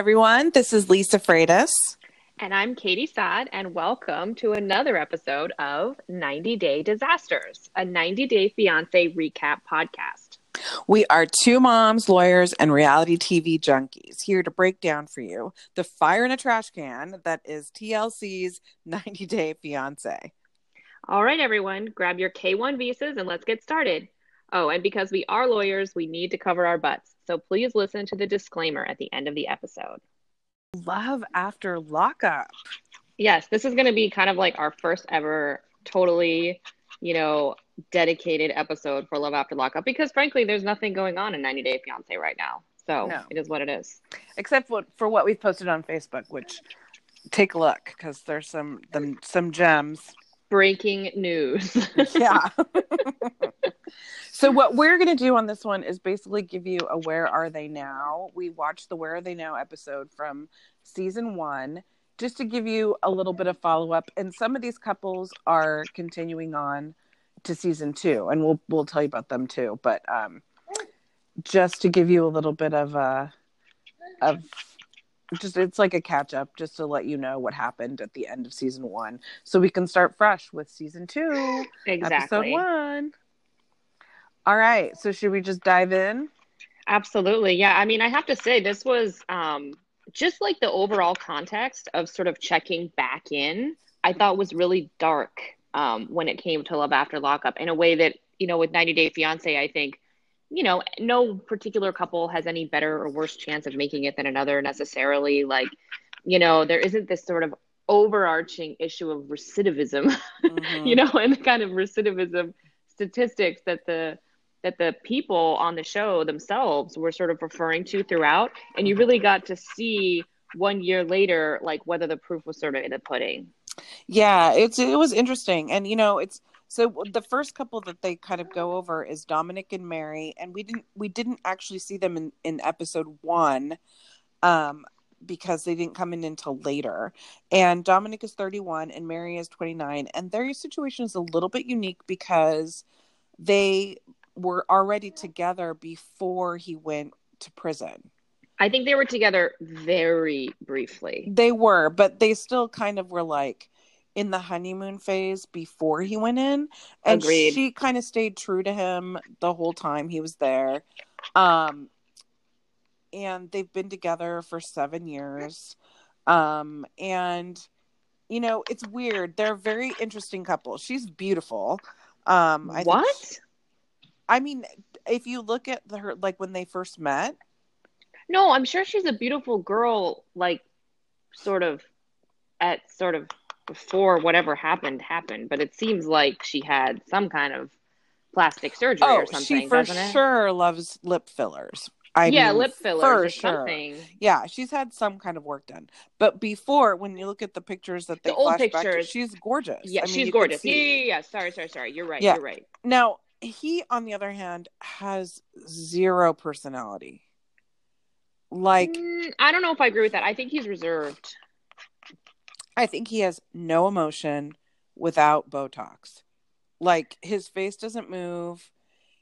Everyone. This is Lisa Freitas. And I'm Katie Saad, and welcome to another episode of 90 Day Disasters, a 90 Day Fiance recap podcast. We are two moms, lawyers, and reality TV junkies here to break down for you the fire in a trash can that is TLC's 90 Day Fiance. All right, everyone, grab your K1 visas and let's get started. Oh, and because we are lawyers, we need to cover our butts. So please listen to the disclaimer at the end of the episode. Love after lockup. Yes, this is going to be kind of like our first ever totally, you know, dedicated episode for Love After Lockup because frankly, there's nothing going on in 90 Day Fiance right now. So no. it is what it is. Except for, for what we've posted on Facebook, which take a look because there's some them, some gems. Breaking news. yeah. So what we're going to do on this one is basically give you a where are they now. We watched the where are they now episode from season 1 just to give you a little bit of follow up and some of these couples are continuing on to season 2 and we'll we'll tell you about them too, but um just to give you a little bit of a of just it's like a catch up just to let you know what happened at the end of season one so we can start fresh with season two exactly episode one all right. So should we just dive in? Absolutely. Yeah. I mean, I have to say, this was um, just like the overall context of sort of checking back in, I thought was really dark um, when it came to Love After Lockup in a way that, you know, with 90 Day Fiance, I think, you know, no particular couple has any better or worse chance of making it than another necessarily. Like, you know, there isn't this sort of overarching issue of recidivism, mm-hmm. you know, and the kind of recidivism statistics that the that the people on the show themselves were sort of referring to throughout and you really got to see one year later like whether the proof was sort of in the pudding yeah it's it was interesting and you know it's so the first couple that they kind of go over is dominic and mary and we didn't we didn't actually see them in in episode one um because they didn't come in until later. And Dominic is 31 and Mary is 29. And their situation is a little bit unique because they were already together before he went to prison. I think they were together very briefly. They were, but they still kind of were like in the honeymoon phase before he went in. And Agreed. she kind of stayed true to him the whole time he was there. Um and they've been together for 7 years. Um and you know, it's weird. They're a very interesting couple. She's beautiful. Um I what? I mean, if you look at the, her, like when they first met. No, I'm sure she's a beautiful girl, like sort of at sort of before whatever happened happened. But it seems like she had some kind of plastic surgery oh, or something. She for sure loves lip fillers. I yeah, mean, lip fillers for sure. Something. Yeah, she's had some kind of work done. But before, when you look at the pictures that they the old pictures, to, she's gorgeous. Yeah, I mean, she's gorgeous. Yeah, yeah, yeah. Sorry, sorry, sorry. You're right. Yeah. You're right. Now, he on the other hand has zero personality like mm, i don't know if i agree with that i think he's reserved i think he has no emotion without botox like his face doesn't move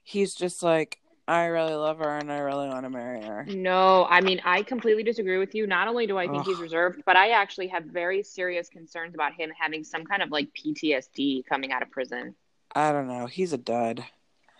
he's just like i really love her and i really want to marry her no i mean i completely disagree with you not only do i think Ugh. he's reserved but i actually have very serious concerns about him having some kind of like ptsd coming out of prison I don't know. He's a dud.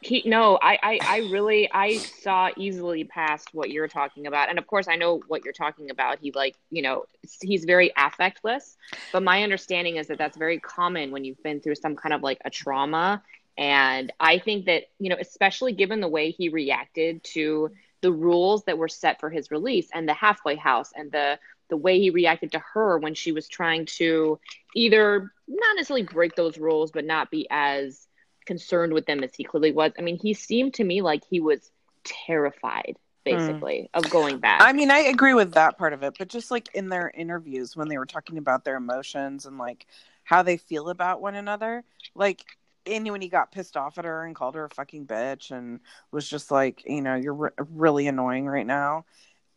He no, I, I I really I saw easily past what you're talking about, and of course I know what you're talking about. He like you know he's very affectless, but my understanding is that that's very common when you've been through some kind of like a trauma, and I think that you know especially given the way he reacted to the rules that were set for his release and the halfway house and the the way he reacted to her when she was trying to either not necessarily break those rules, but not be as concerned with them as he clearly was. I mean, he seemed to me like he was terrified basically mm. of going back. I mean, I agree with that part of it, but just like in their interviews when they were talking about their emotions and like how they feel about one another, like and when he got pissed off at her and called her a fucking bitch and was just like, you know, you're re- really annoying right now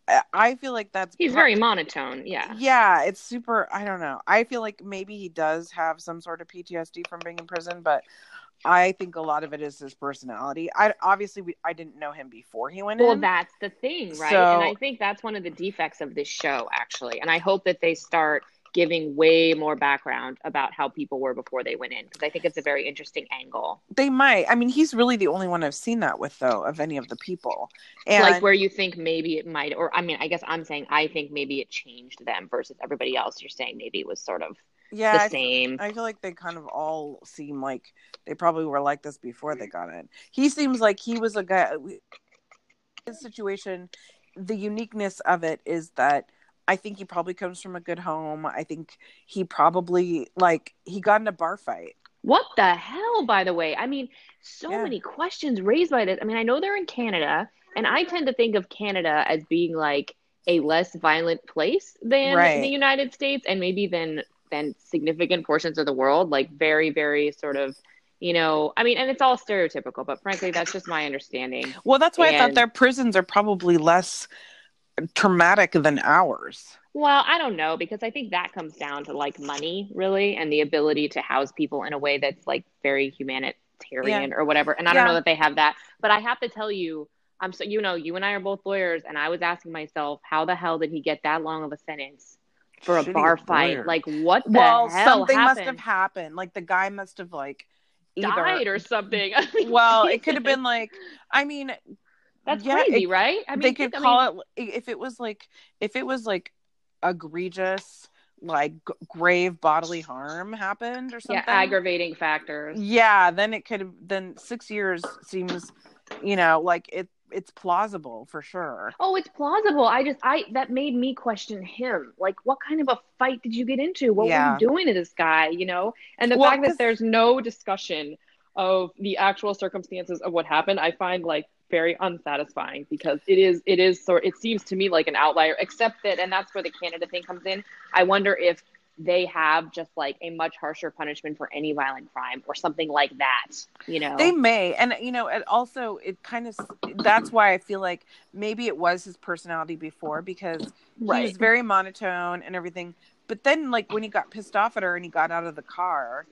I- I feel like that's He's pro- very monotone. Yeah. yeah it's super i don't know i feel like maybe he does have some sort of ptsd from being in prison but i think a lot of it is his personality i obviously we, i didn't know him before he went Well, in Well, that's the thing, right? So- and I think that's one of the defects of this show, actually. And I hope that they start giving way more background about how people were before they went in, because I think it's a very interesting angle. they might i mean he's really the only one i've seen that with though of any of the people and like where you think maybe it might, or I mean, I guess I'm saying I think maybe it changed them versus everybody else. You're saying maybe it was sort of yeah the I, same. I feel like they kind of all seem like they probably were like this before they got in he seems like he was a guy his situation the uniqueness of it is that I think he probably comes from a good home. I think he probably like he got in a bar fight. What the hell, by the way? I mean, so Yeah. many questions raised by this. I mean, I know they're in Canada, and I tend to think of Canada as being like a less violent place than Right. the United States and maybe than than significant portions of the world, like very, very sort of, you know, I mean, and it's all stereotypical, but frankly, that's just my understanding. Well, that's why I thought their prisons are probably less traumatic than ours. Well, I don't know because I think that comes down to like money, really, and the ability to house people in a way that's like very humanitarian or whatever. And I don't know that they have that, but I have to tell you, I'm so you know, you and I are both lawyers, and I was asking myself, how the hell did he get that long of a sentence for a Shitty bar fight? lawyer. Like, what the well, hell something must have happened. Like the guy must have like either died or something. Well, it could have been like I mean, that's yeah, crazy, it- right? I mean, they could I mean, call it if it was like if it was like egregious like g- grave bodily harm happened or something. yeah, aggravating factors. Yeah, then it could have then 6 years seems you know like it it's plausible for sure. Oh, it's plausible. I just I that made me question him. Like, what kind of a fight did you get into? What Yeah. were you doing to this guy? You know, and the Well, fact that there's no discussion of the actual circumstances of what happened, I find like very unsatisfying because it is it is sort it seems to me like an outlier. Except that, and that's where the Canada thing comes in. I wonder if they have just like a much harsher punishment for any violent crime or something like that. You know, They may, and you know, it also it kind of that's why I feel like maybe it was his personality before because he right? was very monotone and everything. But then, like when he got pissed off at her and he got out of the car,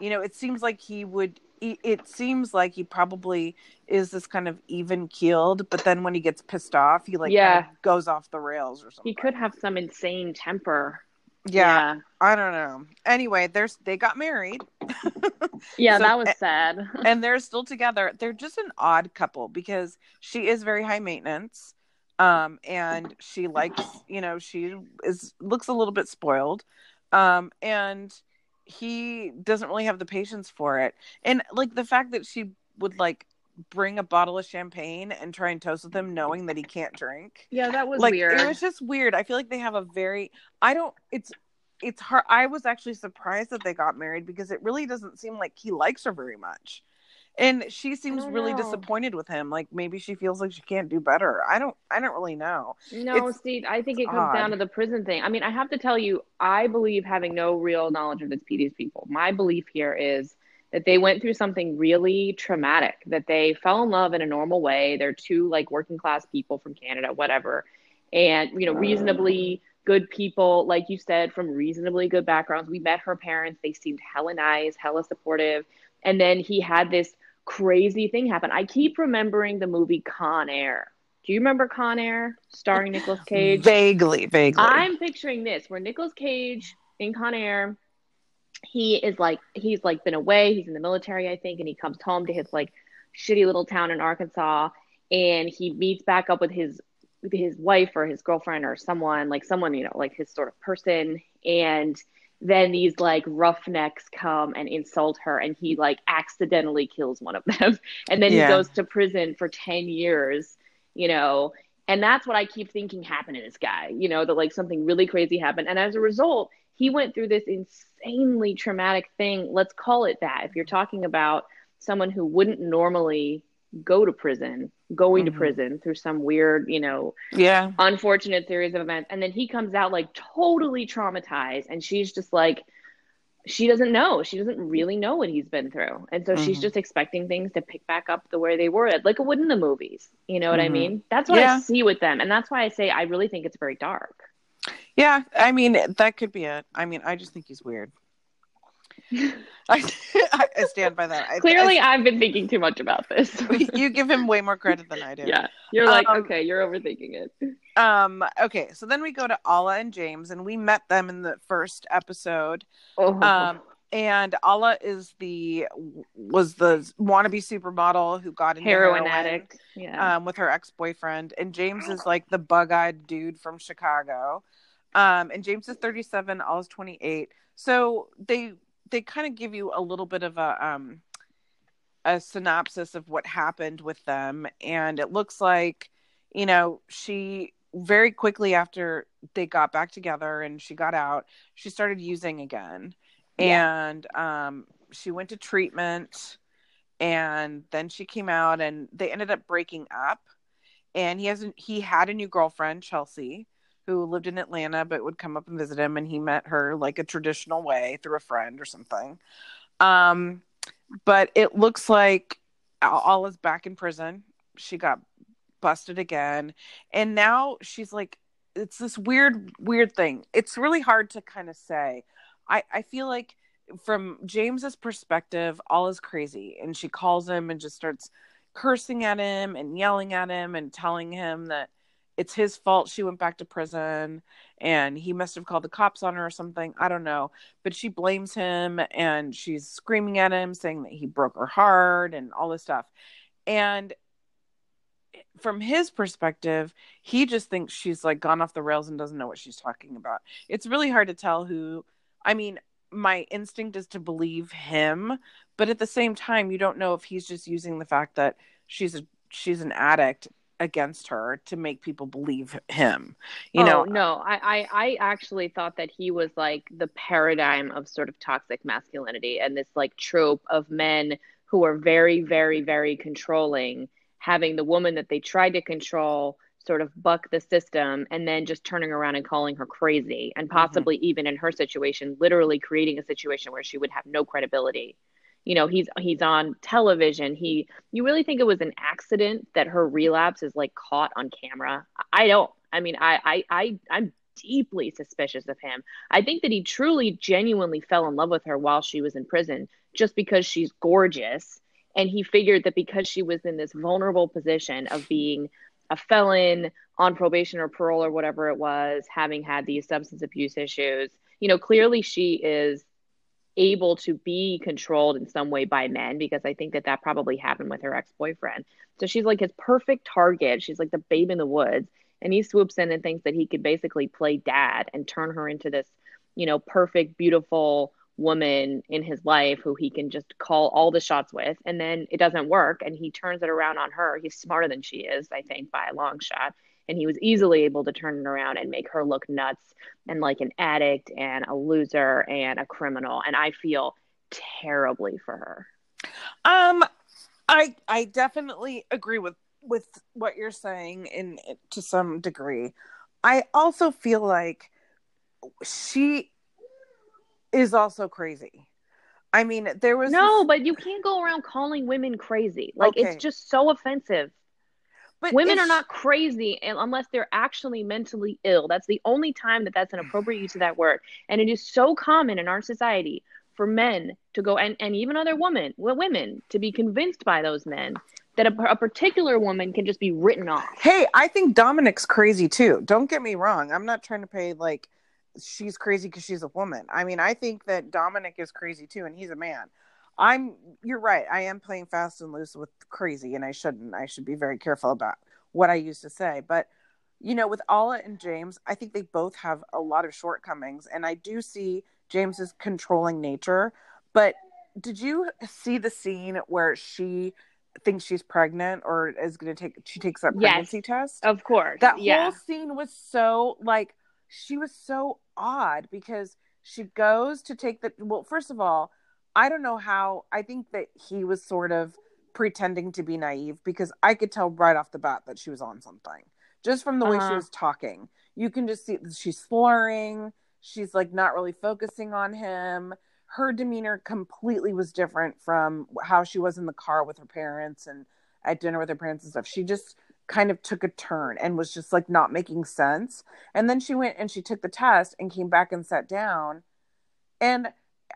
you know, it seems like he would. It it seems like he probably is this kind of even keeled, but then when he gets pissed off, he like Yeah. kind of goes off the rails or something. he could have some insane temper. Yeah, I don't know. Anyway, there's they got married. Yeah, So- that was sad. and they're still together. They're just an odd couple because she is very high maintenance. Um, and she likes, you know, she is looks a little bit spoiled. Um, and he doesn't really have the patience for it. And like the fact that she would like bring a bottle of champagne and try and toast with him knowing that he can't drink. Yeah, that was like weird. it was just weird. I feel like they have a very I don't it's it's hard I was actually surprised that they got married because it really doesn't seem like he likes her very much. And she seems really know. disappointed with him. Like maybe she feels like she can't do better. I don't I don't really know. No, It's- see, I think it comes odd. down to the prison thing. I mean, I have to tell you, I believe having no real knowledge of this PD's people. My belief here is that they went through something really traumatic, that they fell in love in a normal way. They're two like working class people from Canada, whatever. And, you know, reasonably uh. good people, like you said, from reasonably good backgrounds. We met her parents. They seemed hella nice, hella supportive. And then he had this crazy thing happen. I keep remembering the movie Con Air. Do you remember Con Air starring Nicolas Cage? Vaguely, vaguely. I'm picturing this where Nicolas Cage in Con Air, he is like he's like been away, he's in the military, I think, and he comes home to his like shitty little town in Arkansas and he meets back up with his with his wife or his girlfriend or someone, like someone, you know, like his sort of person. And then these like roughnecks come and insult her and he like accidentally kills one of them. And then Yeah. he goes to prison for 10 years, you know, and that's what I keep thinking happened to this guy, you know, that like something really crazy happened. And as a result, he went through this insanely traumatic thing. Let's call it that. If you're talking about someone who wouldn't normally go to prison, going Mhm. to prison through some weird, you know, yeah. unfortunate series of events. And then he comes out like totally traumatized. And she's just like, she doesn't know. She doesn't really know what he's been through. And so mm-hmm. she's just expecting things to pick back up the way they were, like it would in the movies. You know what mm-hmm. I mean? That's what yeah. I see with them. And that's why I say I really think it's very dark. Yeah, I mean, that could be it. I mean, I just think he's weird. I, I, stand by that. I, Clearly, I, have been thinking too much about this. you give him way more credit than I do. Yeah, you're like, um, okay, you're overthinking it. Um. Okay, so then we go to Alla and James, and we met them in the first episode. Oh. Um. And Alla is the was the wannabe supermodel who got into heroin, heroin addict, yeah, um, with her ex boyfriend, and James is like the bug eyed dude from Chicago. Um, and James is 37, Alla's 28. So they they kind of give you a little bit of a um a synopsis of what happened with them and it looks like you know she very quickly after they got back together and she got out she started using again yeah. and um she went to treatment and then she came out and they ended up breaking up and he hasn't he had a new girlfriend chelsea who lived in Atlanta but would come up and visit him and he met her like a traditional way through a friend or something. Um but it looks like Alla's back in prison. She got busted again and now she's like it's this weird weird thing. It's really hard to kind of say. I I feel like from James's perspective, Alla is crazy and she calls him and just starts cursing at him and yelling at him and telling him that it's his fault she went back to prison and he must have called the cops on her or something. I don't know. But she blames him and she's screaming at him, saying that he broke her heart and all this stuff. And from his perspective, he just thinks she's like gone off the rails and doesn't know what she's talking about. It's really hard to tell who, I mean, my instinct is to believe him, but at the same time, you don't know if he's just using the fact that she's a she's an addict against her to make people believe him. You oh, know, no, I, I, I actually thought that he was like the paradigm of sort of toxic masculinity and this like trope of men who are very, very, very controlling, having the woman that they tried to control sort of buck the system and then just turning around and calling her crazy and mm-hmm. possibly mm-hmm. even in her situation literally creating a situation where she would have no credibility you know he's he's on television. He you really think it was an accident that her relapse is like caught on camera? I don't. I mean i i, I i'm deeply suspicious of him. I think that he truly genuinely fell in love with her while she was in prison just because she's gorgeous. And he figured that because she was in this vulnerable position of being a felon on probation or parole or whatever it was having had these substance abuse issues you know clearly she is able to be controlled in some way by men because I think that that probably happened with her ex boyfriend. So she's like his perfect target. She's like the babe in the woods. And he swoops in and thinks that he could basically play dad and turn her into this, you know, perfect, beautiful woman in his life who he can just call all the shots with. And then it doesn't work. And he turns it around on her. He's smarter than she is, I think, by a long shot and he was easily able to turn it around and make her look nuts and like an addict and a loser and a criminal. And i feel terribly for her. Um i i definitely agree with with what you're saying in to some degree. I also feel like she is also crazy. I mean there was no this... but you can't go around calling women crazy. Like okay. it's just so offensive but women are not crazy unless they're actually mentally ill. That's the only time that that's an appropriate use of that word. And it is so common in our society for men to go and, and even other women, well, women to be convinced by those men that a, a, particular woman can just be written off. Hey, I think Dominic's crazy too. Don't get me wrong. I'm not trying to pay like she's crazy because she's a woman. I mean, I think that Dominic is crazy too, and he's a man. I'm you're right. I am playing fast and loose with crazy and I shouldn't. I should be very careful about what I used to say. But you know, with Alla and James, I think they both have a lot of shortcomings and I do see James's controlling nature. But did you see the scene where she thinks she's pregnant or is going to take she takes that pregnancy yes, test? Of course. That yeah. whole scene was so like she was so odd because she goes to take the well first of all I don't know how. I think that he was sort of pretending to be naive because I could tell right off the bat that she was on something just from the uh-huh. way she uh-huh. was talking. You can just see she's slurring. She's like not really focusing on him. her demeanor completely was different from how she was in the car with her parents and at dinner with her parents and stuff. She just kind of took a turn and was just like not making sense. And then she went and she took the test and came back and sat down. And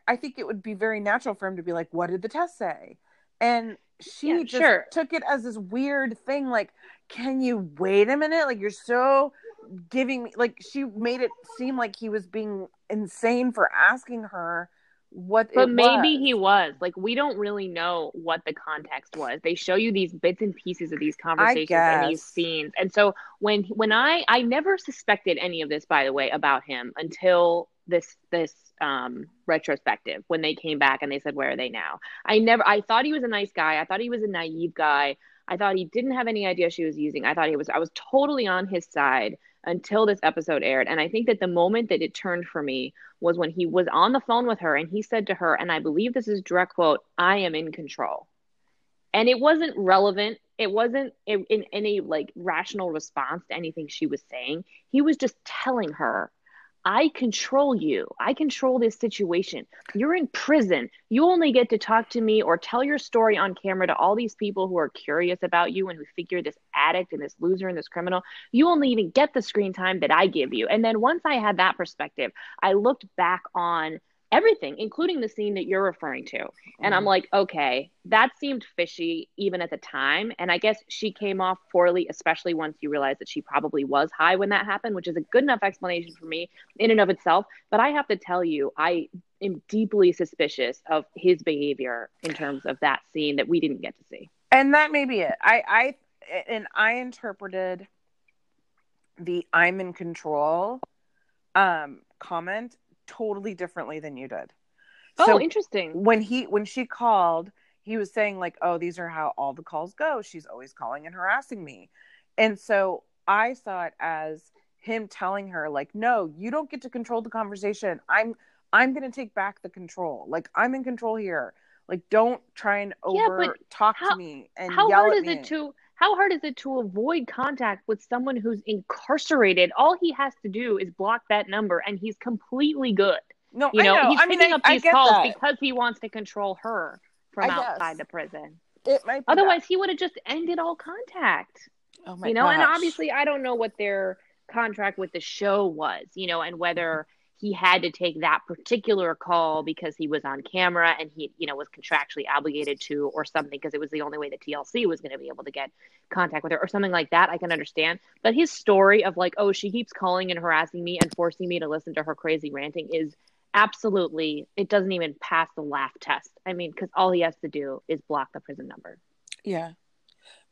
I think it would be very natural for him to be like, What did the test say? And she yeah, just sure. took it as this weird thing like, Can you wait a minute? Like, you're so giving me, like, she made it seem like he was being insane for asking her what but maybe was. he was like we don't really know what the context was they show you these bits and pieces of these conversations and these scenes and so when when i i never suspected any of this by the way about him until this this um retrospective when they came back and they said where are they now i never i thought he was a nice guy i thought he was a naive guy i thought he didn't have any idea she was using i thought he was i was totally on his side until this episode aired. And I think that the moment that it turned for me was when he was on the phone with her and he said to her, and I believe this is direct quote, I am in control. And it wasn't relevant. It wasn't in, in any like rational response to anything she was saying. He was just telling her I control you. I control this situation. You're in prison. You only get to talk to me or tell your story on camera to all these people who are curious about you and who figure this addict and this loser and this criminal. You only even get the screen time that I give you. And then once I had that perspective, I looked back on everything, including the scene that you're referring to. And I'm mm-hmm. like, okay, that seemed fishy even at the time. And I guess she came off poorly, especially once you realize that she probably was high when that happened, which is a good enough explanation for me in and of itself. But I have to tell you, I am deeply suspicious of his behavior in terms of that scene that we didn't get to see. And that may be it. I, I, and I interpreted the I'm in control um comment totally differently than you did. Oh, interesting. When he when she called, he was saying like, "Oh, these are how all the calls go. She's always calling and harassing me." And so I saw it as him telling her like, "No, you don't get to control the conversation. I'm I'm going to take back the control. Like I'm in control here. Like don't try and over yeah, talk how, to me and how yell hard at is me." it to how hard is it to avoid contact with someone who's incarcerated? All he has to do is block that number and he's completely good. No, you know, know. he's I picking mean, up I, these I calls that. because he wants to control her from outside the prison. It might Otherwise, that. he would have just ended all contact. Oh my you know, gosh. and obviously, I don't know what their contract with the show was, you know, and whether he had to take that particular call because he was on camera and he you know was contractually obligated to or something because it was the only way that TLC was going to be able to get contact with her or something like that I can understand. But his story of like oh she keeps calling and harassing me and forcing me to listen to her crazy ranting is absolutely it doesn't even pass the laugh test. I mean cuz all he has to do is block the prison number. Yeah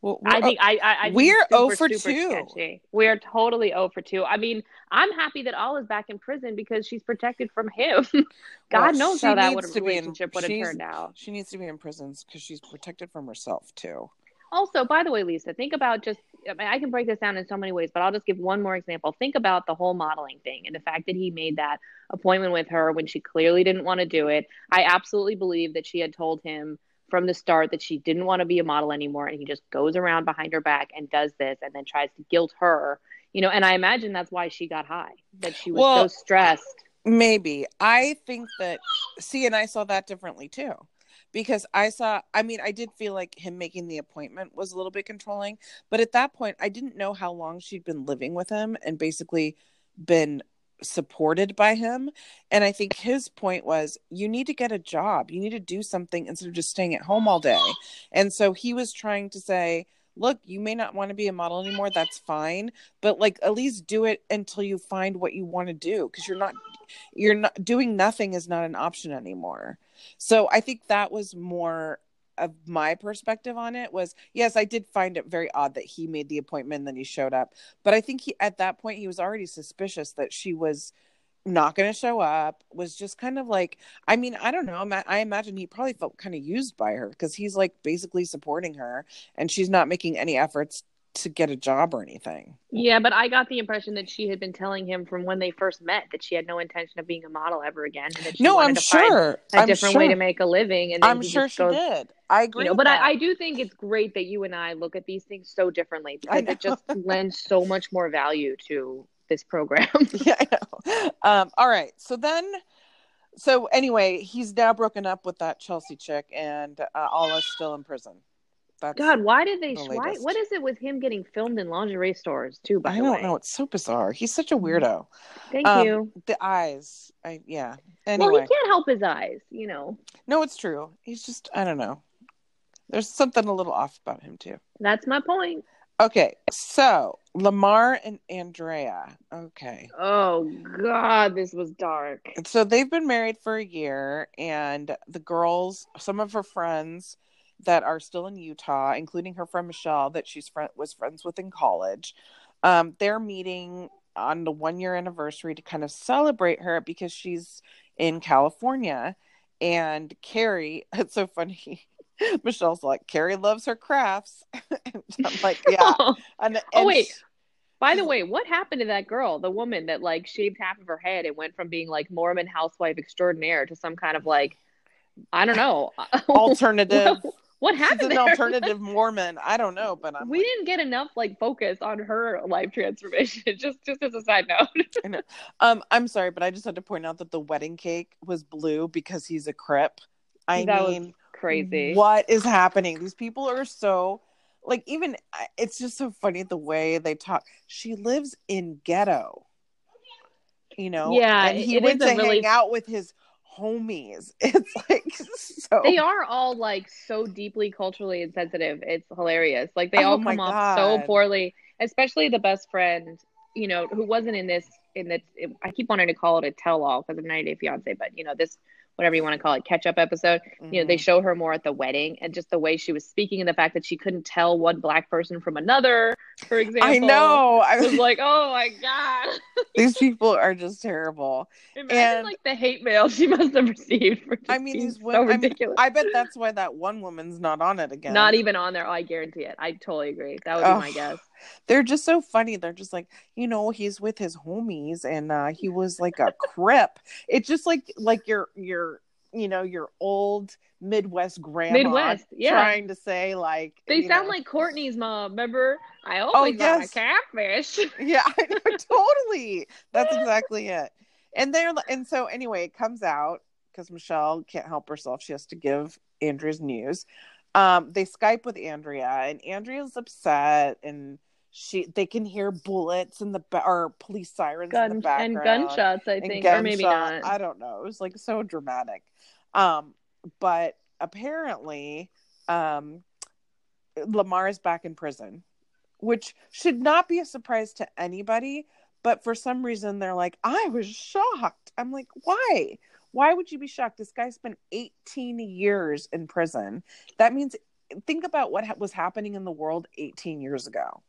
well, I think I, I, I we're super, 0 for 2. We're totally over for 2. I mean, I'm happy that Alla is back in prison because she's protected from him. God well, knows how that would relationship would have turned out. She needs to be in prisons because she's protected from herself too. Also, by the way, Lisa, think about just I, mean, I can break this down in so many ways, but I'll just give one more example. Think about the whole modeling thing and the fact that he made that appointment with her when she clearly didn't want to do it. I absolutely believe that she had told him from the start that she didn't want to be a model anymore and he just goes around behind her back and does this and then tries to guilt her you know and i imagine that's why she got high that she was well, so stressed. maybe. I think that see and i saw that differently too because i saw i mean i did feel like him making the appointment was a little bit controlling but at that point i didn't know how long she'd been living with him and basically been supported by him. And I think his point was you need to get a job, you need to do something instead of just staying at home all day. And so he was trying to say, look, you may not want to be a model anymore. That's fine. But like, at least do it until you find what you want to do. Cause you're not, you're not doing nothing is not an option anymore. So I think that was more of my perspective on it was yes i did find it very odd that he made the appointment and then he showed up. But i think he at that point he was already suspicious that she was not going to show up was just kind of like i mean i don't know i imagine he probably felt kind of used by her because he's like basically supporting her and she's not making any efforts to get a job or anything. Yeah, but I got the impression that she had been telling him from when they first met that she had no intention of being a model ever again. no, I'm sure. a I'm different sure. way to make a living. And I'm sure she goes, did. I agree. You know, but I, I, do think it's great that you and I look at these things so differently because it just lends so much more value to this program. yeah, I know. Um, all right. So then So anyway, he's now broken up with that Chelsea chick, and uh, Alla's still in prison. That's God, why did they? the Why? What is it with him getting filmed in lingerie stores too? By the way? I don't way, know. It's so bizarre. He's such a weirdo. thank Um, you. The eyes. I yeah. Well, Anyway, he can't help his eyes, you know. no, it's true. He's just I don't know. There's something a little off about him too. That's my point. Okay, so Lamar and Andrea. Okay. Oh God, this was dark. So they've been married for a year, and the girls, some of her friends that are still in Utah, including her friend Michelle, that she's friend was friends with in college, um, they're meeting on the one year anniversary to kind of celebrate her because she's in California. And Carrie, it's so funny. Michelle's like, Carrie loves her crafts. and I'm like, yeah. And, Oh, and wait. By the way, what happened to that girl, the woman that like shaved half of her head and went from being like Mormon housewife extraordinaire to some kind of like, I don't know, alternative. What, what She's an there? alternative Mormon. I don't know, but I'm we like, didn't get enough like focus on her life transformation. just just as a side note. Um, I'm sorry, but I just had to point out that the wedding cake was blue because he's a crip. I That mean, Crazy. what is happening? These people are so like even it's just so funny the way they talk. She lives in ghetto, you know. Yeah, and he went to really- hang out with his homies. It's like so. They are all like so deeply culturally insensitive. It's hilarious. Like they Oh all come off so poorly, especially the best friend, you know, who wasn't in this in this I keep wanting to call it a tell all because of 90 Day Fiance, but you know, this whatever you want to call it, catch up episode. You know, they Mhm. show her more at the wedding and just the way she was speaking and the fact that she couldn't tell one black person from another, for example. I know. I was like, oh my God. these people are just terrible. Imagine And- like the hate mail she must have received I mean, these so women. I, mean, ridiculous. I bet that's why that one woman's not on it again. Not even on there. I guarantee it. I totally agree. That would be Oh. my guess. They're just so funny. They're just like, you know, he's with his homies and uh he was like a crip. It's just like like your your you know, your old Midwest grandma Midwest, yeah. trying to say like They sound know- like Courtney's mom. Remember? I always yes. want a catfish. Yeah, I know, totally. That's exactly it. And they're and so anyway, it comes out because Michelle can't help herself. She has to give Andrea's news. Um, they Skype with Andrea, and Andrea's upset, and she they can hear bullets in the ba- or police sirens in the Gun and gunshots, I and think, or maybe not. I don't know. It was like so dramatic. Um, but apparently, um, Lamar is back in prison, which should not be a surprise to anybody. But for some reason, they're like, I was shocked. I'm like, why? Why would you be shocked? This guy spent 18 years in prison. That means, think about what ha- was happening in the world 18 years ago.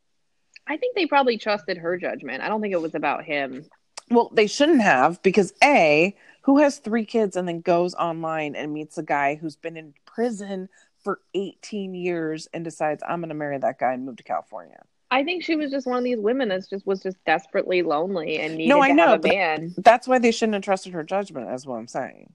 I think they probably trusted her judgment. I don't think it was about him. Well, they shouldn't have because A, who has three kids and then goes online and meets a guy who's been in prison for 18 years and decides, I'm going to marry that guy and move to California. I think she was just one of these women that just was just desperately lonely and needed No, I to know, have a man. That's why they shouldn't have trusted her judgment, is what I'm saying.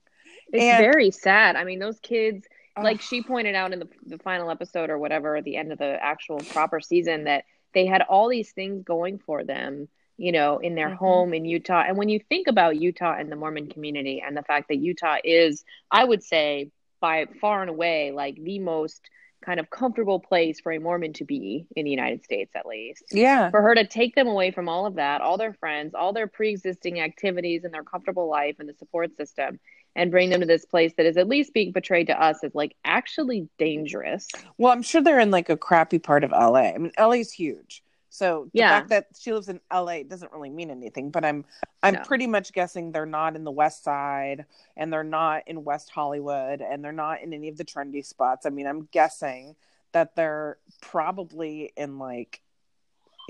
It's and- very sad. I mean, those kids, like she pointed out in the the final episode or whatever, at the end of the actual proper season, that they had all these things going for them, you know, in their Mhm. home in Utah. And when you think about Utah and the Mormon community and the fact that Utah is, I would say, by far and away, like the most kind of comfortable place for a Mormon to be in the United States, at least Yeah. for her to take them away from all of that, all their friends, all their pre-existing activities and their comfortable life and the support system and bring them to this place that is at least being portrayed to us as like actually dangerous. Well, I'm sure they're in like a crappy part of LA. I mean, LA's huge. So the Yeah. fact that she lives in LA doesn't really mean anything, but I'm I'm No. pretty much guessing they're not in the West Side and they're not in West Hollywood and they're not in any of the trendy spots. I mean, I'm guessing that they're probably in like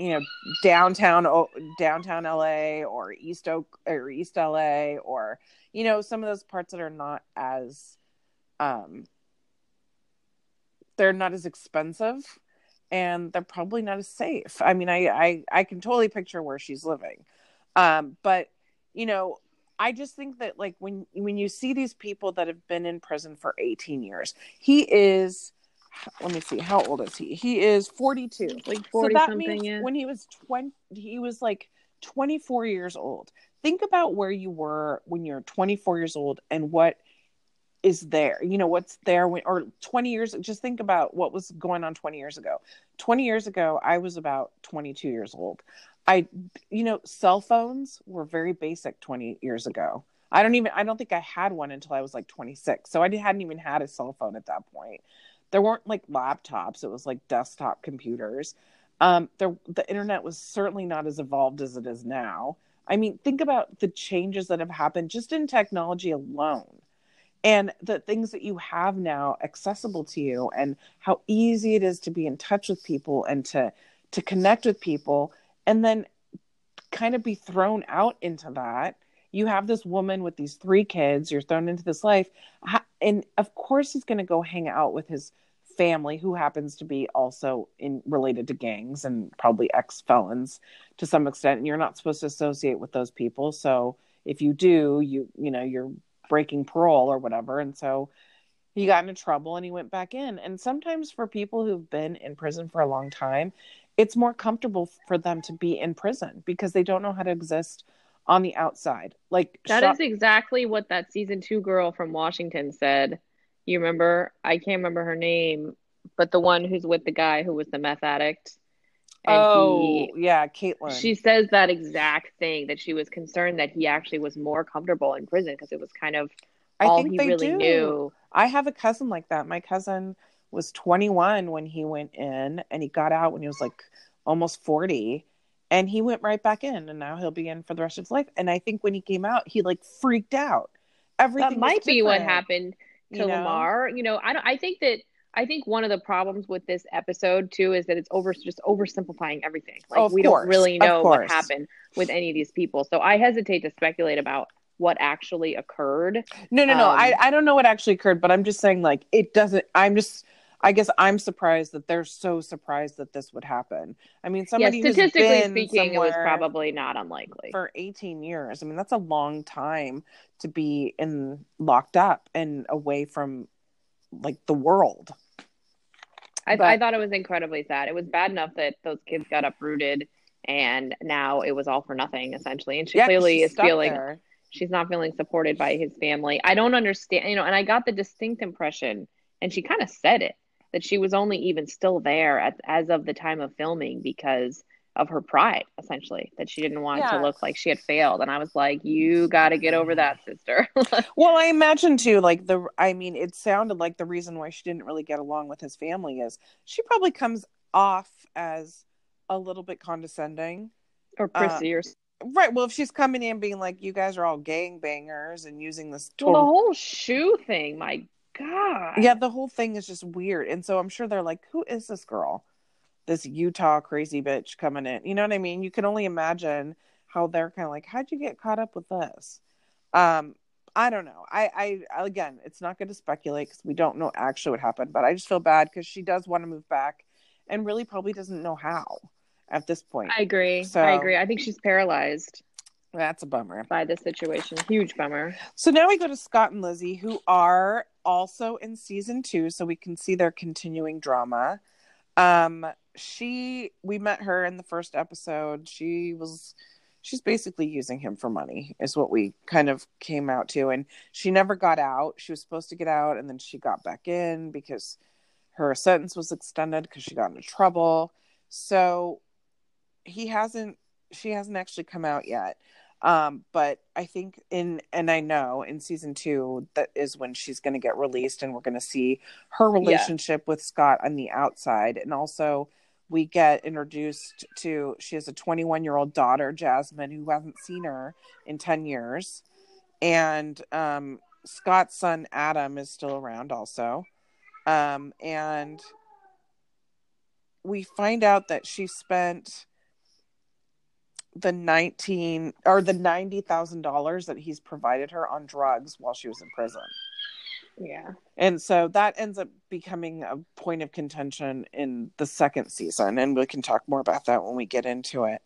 you know downtown downtown LA or East Oak or East LA or you know some of those parts that are not as um they're not as expensive and they're probably not as safe. I mean, I I I can totally picture where she's living. Um but you know, I just think that like when when you see these people that have been in prison for 18 years, he is let me see how old is he? He is 42. Like 40 So that something, means yeah. when he was 20 he was like 24 years old. think about where you were when you're 24 years old and what is there you know what's there when or 20 years just think about what was going on 20 years ago 20 years ago i was about 22 years old i you know cell phones were very basic 20 years ago i don't even i don't think i had one until i was like 26 so i hadn't even had a cell phone at that point there weren't like laptops. It was like desktop computers. Um there the internet was certainly not as evolved as it is now. I mean think about the changes that have happened just in technology alone and the things that you have now accessible to you and how easy it is to be in touch with people and to to connect with people and then kind of be thrown out into that. You have this woman with these three kids. You're thrown into this life and of course he's going to go hang out with his family who happens to be also in related to gangs and probably ex felons to some extent and you're not supposed to associate with those people so if you do you you know you're breaking parole or whatever. And so he got into trouble and he went back in. And sometimes for people who've been in prison for a long time, it's more comfortable for them to be in prison because they don't know how to exist on the outside. Like that is exactly what that season two girl from Washington said. You remember? I can't remember her name, but the one who's with the guy who was the meth addict. oh, he, yeah, Caitlin. She says that exact thing that she was concerned that he actually was more comfortable in prison because it was kind of I all he really do. knew. I have a cousin like that. My cousin was 21 when he went in and he got out when he was like almost 40 and he went right back in and now he'll be in for the rest of his life and i think when he came out he like freaked out everything that might be what happened to you know? lamar you know i don't i think that I think one of the problems with this episode too is that it's over just oversimplifying everything. Like oh, we course. don't really know what happened with any of these people. So I hesitate to speculate about what actually occurred. No, no, no. Um, I, I don't know what actually occurred, but I'm just saying like it doesn't I'm just I guess I'm surprised that they're so surprised that this would happen. I mean, somebody yeah, statistically speaking, it was probably not unlikely for 18 years. I mean, that's a long time to be in locked up and away from like the world. I, but, I thought it was incredibly sad. It was bad enough that those kids got uprooted and now it was all for nothing essentially. And she yeah, clearly is feeling there. she's not feeling supported by his family. I don't understand, you know, and I got the distinct impression, and she kind of said it, that she was only even still there at, as of the time of filming because of her pride essentially that she didn't want yeah. to look like she had failed. And i was like you got to get over that sister. Well i imagine too like the i mean it sounded like the reason why she didn't really get along with his family is she probably comes off as a little bit condescending. Or uh, prissy uh, or right. Well if she's coming in being like you guys are all gang bangers and using this total... well, the whole shoe thing my god yeah the whole thing is just weird and so i'm sure they're like who is this girl this Utah crazy bitch coming in. You know what I mean? You can only imagine how they're kind of like, how'd you get caught up with this? Um, I don't know. I, I again, it's not good to speculate because we don't know actually what happened, but I just feel bad because she does want to move back and really probably doesn't know how at this point. I agree. So, I agree. I think she's paralyzed. That's a bummer. By this situation. Huge bummer. So now we go to Scott and Lizzie, who are also in season two, so we can see their continuing drama. Um, she we met her in the first episode. She was she's basically using him for money is what we kind of came out to and she never got out. She was supposed to get out and then she got back in because her sentence was extended because she got into trouble. So he hasn't she hasn't actually come out yet. Um, but I think in and I know in season two that is when she's going to get released, and we're going to see her relationship yeah. with Scott on the outside, and also we get introduced to she has a 21 year old daughter, Jasmine, who hasn't seen her in 10 years, and um, Scott's son Adam is still around also, um, and we find out that she spent the 19 or the $90,000 that he's provided her on drugs while she was in prison. Yeah. And so that ends up becoming a point of contention in the second season and we can talk more about that when we get into it.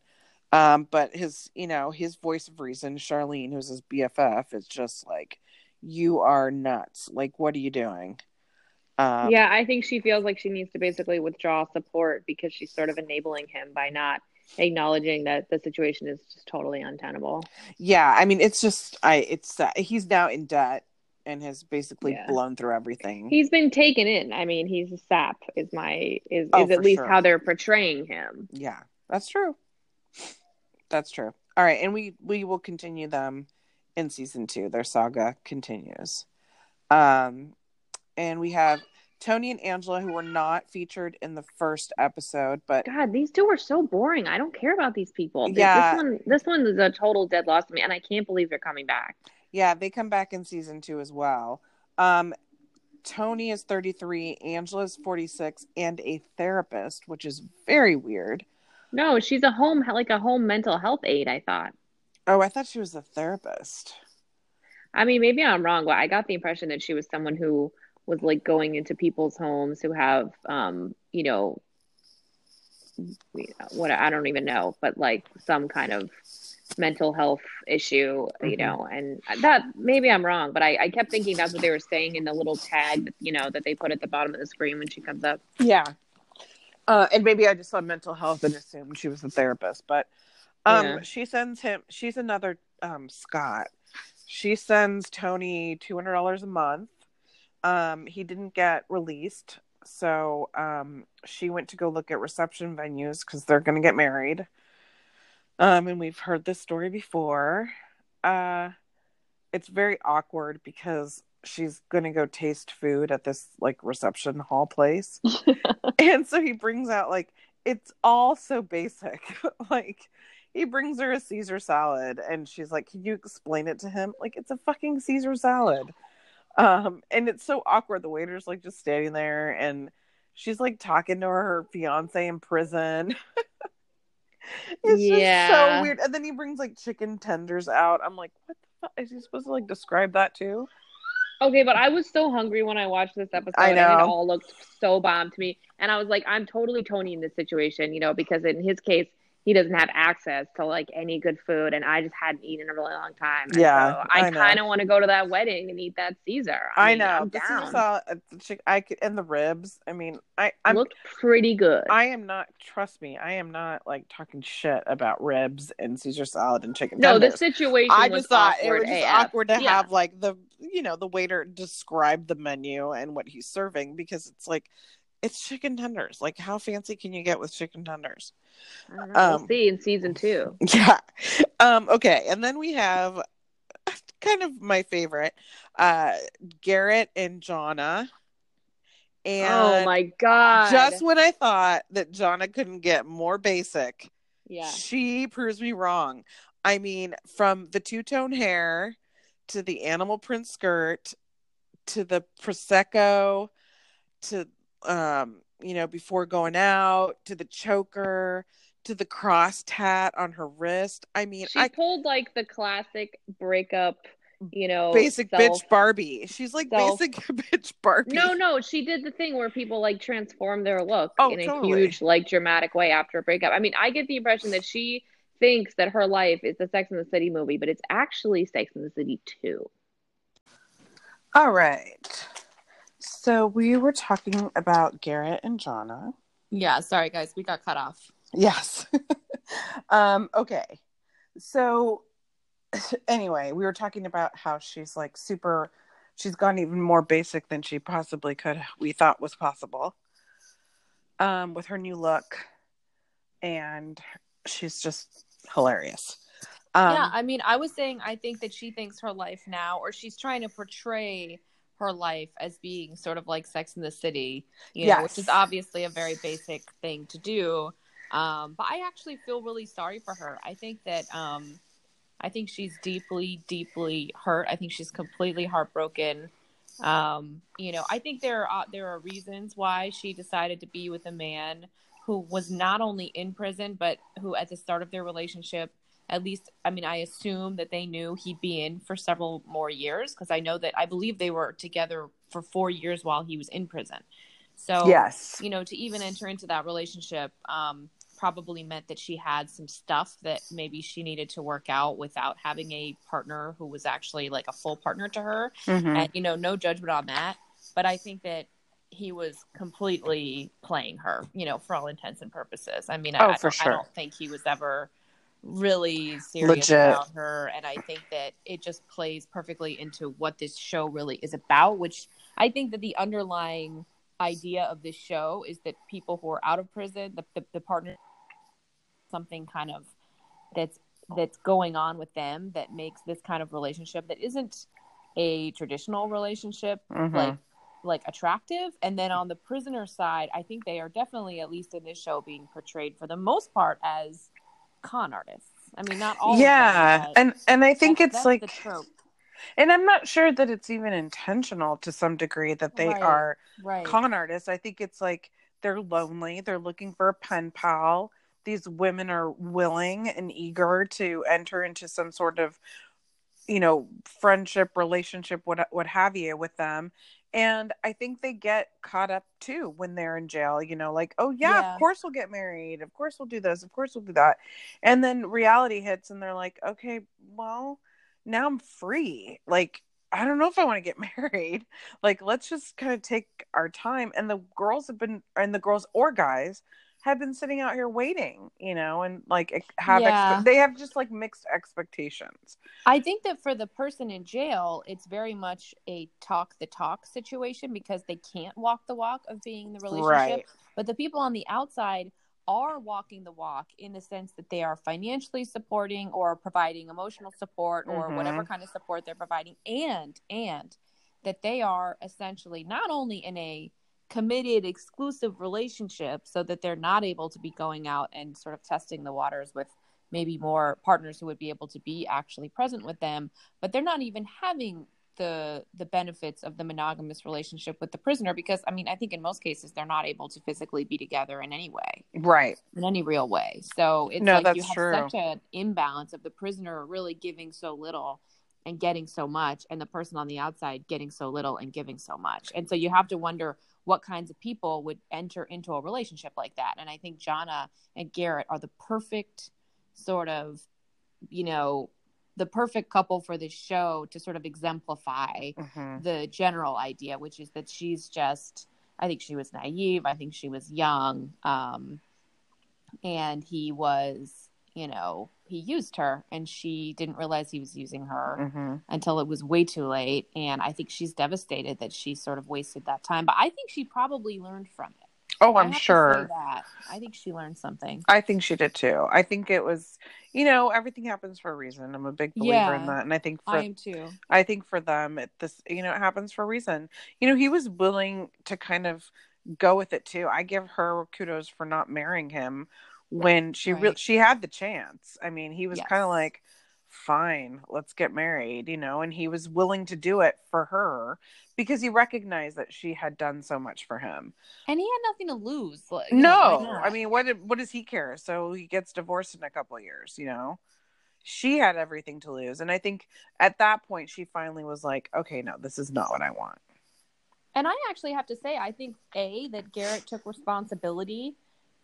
Um, but his, you know, his voice of reason, Charlene, who's his BFF, is just like, you are nuts. Like, what are you doing? Um, yeah, I think she feels like she needs to basically withdraw support because she's sort of enabling him by not acknowledging that the situation is just totally untenable. Yeah, I mean, it's just I. It's uh, he's now in debt and has basically Yeah. blown through everything. He's been taken in. I mean, he's a sap. Is my is Oh, is at least sure. how they're portraying him. yeah, that's true. That's true. All right, and we we will continue them in season two. Their saga continues. Um, and we have Tony and Angela who were not featured in the first episode, but God, these two are so boring. I don't care about these people. Yeah. This one this one is a total dead loss to me, and I can't believe they're coming back. yeah, they come back in season two as well. Um, Tony is 33, Angela's 46, and a therapist, which is very weird. No, she's a home like a home mental health aide, I thought. Oh, I thought she was a therapist. I mean, maybe I'm wrong, but I got the impression that she was someone who was like going into people's homes who have, um, you know, what I don't even know, but like some kind of mental health issue, you Mhm. know, and that maybe I'm wrong, but I, I kept thinking that's what they were saying in the little tag, you know, that they put at the bottom of the screen when she comes up. Yeah. Uh, and maybe I just saw mental health and assumed she was a therapist, but um, Yeah. she sends him. She's another um, Scott. She sends Tony two hundred dollars a month. Um, he didn't get released, so um, she went to go look at reception venues because they're going to get married. Um, and we've heard this story before. Uh, it's very awkward because she's going to go taste food at this like reception hall place. And so he brings out like it's all so basic. Like he brings her a caesar salad and she's like can you explain it to him? Like it's a fucking caesar salad um and it's so awkward the waiter's like just standing there and she's like talking to her fiance in prison. It's just so weird. And then he brings like chicken tenders out. I'm like what the fuck is he supposed to like describe that too Okay, but I was so hungry when I watched this episode, I and it all looked so bomb to me. And I was like, I'm totally Tony in this situation, you know, because in his case, he doesn't have access to like any good food, and I just hadn't eaten in a really long time. And Yeah, so I, I kind of want to go to that wedding and eat that Caesar. i, mean, know I'm the down. caesar salad uh, i could and the ribs i mean i i'm looked pretty good. I am not. Trust me, I am not like talking shit about ribs and Caesar salad and chicken no, the situation. I was just thought it was just awkward to Yeah. have like the you know the waiter describe the menu and what he's serving because it's like it's chicken tenders. Like how fancy can you get with chicken tenders? Um, we'll see in season two. Yeah. Um. Okay, and then we have kind of my favorite, uh, Garrett and Jonna. And oh my god! just when I thought that Jonna couldn't get more basic, yeah. she proves me wrong. I mean, from the two tone hair to the animal print skirt to the prosecco to um, you know, before going out to the choker to the cross tat on her wrist. I mean, She I pulled like the classic breakup, you know, basic self- bitch Barbie. She's like self- basic bitch Barbie. No, no, she did the thing where people like transform their look Oh, in a huge, like dramatic way after a breakup. I mean, I get the impression that she thinks that her life is the Sex and the City movie, but it's actually Sex and the City 2. All right. So we were talking about Garrett and Jonna. Yeah, sorry guys, we got cut off. Yes. um, okay. So anyway, we were talking about how she's like super she's gone even more basic than she possibly could we thought was possible. Um, with her new look. And she's just hilarious. Um yeah, I mean, I was saying I think that she thinks her life now, or she's trying to portray her life as being sort of like Sex in the City, you know, which is obviously a very basic thing to do. Um, but I actually feel really sorry for her. I think that um, I think she's deeply, deeply hurt. I think she's completely heartbroken. Um, you know, I think there are there are reasons why she decided to be with a man who was not only in prison, but who at the start of their relationship at least i mean i assume that they knew he'd be in for several more years because i know that i believe they were together for four years while he was in prison so yes. you know to even enter into that relationship um, probably meant that she had some stuff that maybe she needed to work out without having a partner who was actually like a full partner to her Mhm. and you know no judgment on that but i think that he was completely playing her, you know, for all intents and purposes. I mean, Oh, I, for I, sure. I don't think he was ever really serious Legit. about her. And I think that it just plays perfectly into what this show really is about, which I think that the underlying idea of this show is that people who are out of prison, the, the, the partner, something kind of that's that's going on with them that makes this kind of relationship that isn't a traditional relationship Mhm. like like attractive and then on the prisoner side i think they are definitely at least in this show being portrayed for the most part as con artists i mean not all yeah, of them, and and I think that's- it's that's like, and I'm not sure that it's even intentional to some degree that they Right. are right con artists. I think it's like they're lonely. They're looking for a pen pal. These women are willing and eager to enter into some sort of, you know, friendship, relationship, what what have you, with them. And I think they get caught up too when they're in jail. You know, like, oh yeah, Yeah. of course we'll get married. Of course we'll do this. Of course we'll do that. And then reality hits, and they're like, okay, well, now I'm free. Like, I don't know if I want to get married like let's just kind of take our time and the girls have been and the girls or guys have been sitting out here waiting you know and like have Yeah. expe- they have just like mixed expectations I think that for the person in jail, it's very much a talk the talk situation because they can't walk the walk of being in the relationship. right But the people on the outside are walking the walk in the sense that they are financially supporting or providing emotional support or Mhm. whatever kind of support they're providing and and that they are essentially not only in a committed exclusive relationship so that they're not able to be going out and sort of testing the waters with maybe more partners who would be able to be actually present with them. But they're not even having the the benefits of the monogamous relationship with the prisoner because i mean i think in most cases they're not able to physically be together in any way. Right. In any real way. So it's No, like you have true. such an imbalance of the prisoner really giving so little and getting so much and the person on the outside getting so little and giving so much. And so you have to wonder what kinds of people would enter into a relationship like that and i think Jonna and garrett are the perfect sort of you know the perfect couple for this show to sort of exemplify Mhm. the general idea, which is that she's just, I think she was naive. I think she was young. Um, and he was, you know, he used her and she didn't realize he was using her Mhm. until it was way too late. And I think she's devastated that she sort of wasted that time. But I think she probably learned from it. oh i'm sure that. I think she learned something. i think she did too i think it was you know everything happens for a reason i'm a big believer in that and i think for I am too. I think for them, it, this you know it happens for a reason. You know, he was willing to kind of go with it too. I give her kudos for not marrying him when she Right. she had the chance. I mean, he was kind of like, "Fine, let's get married," you know, and he was willing to do it for her because he recognized that she had done so much for him. And he had nothing to lose. like, know, No. I mean, what what does he care? So he gets divorced in a couple of years, you know. She had everything to lose, and I think at that point she finally was like, "Okay, no, this is not what I want." And I actually have to say, I think a that Garrett took responsibility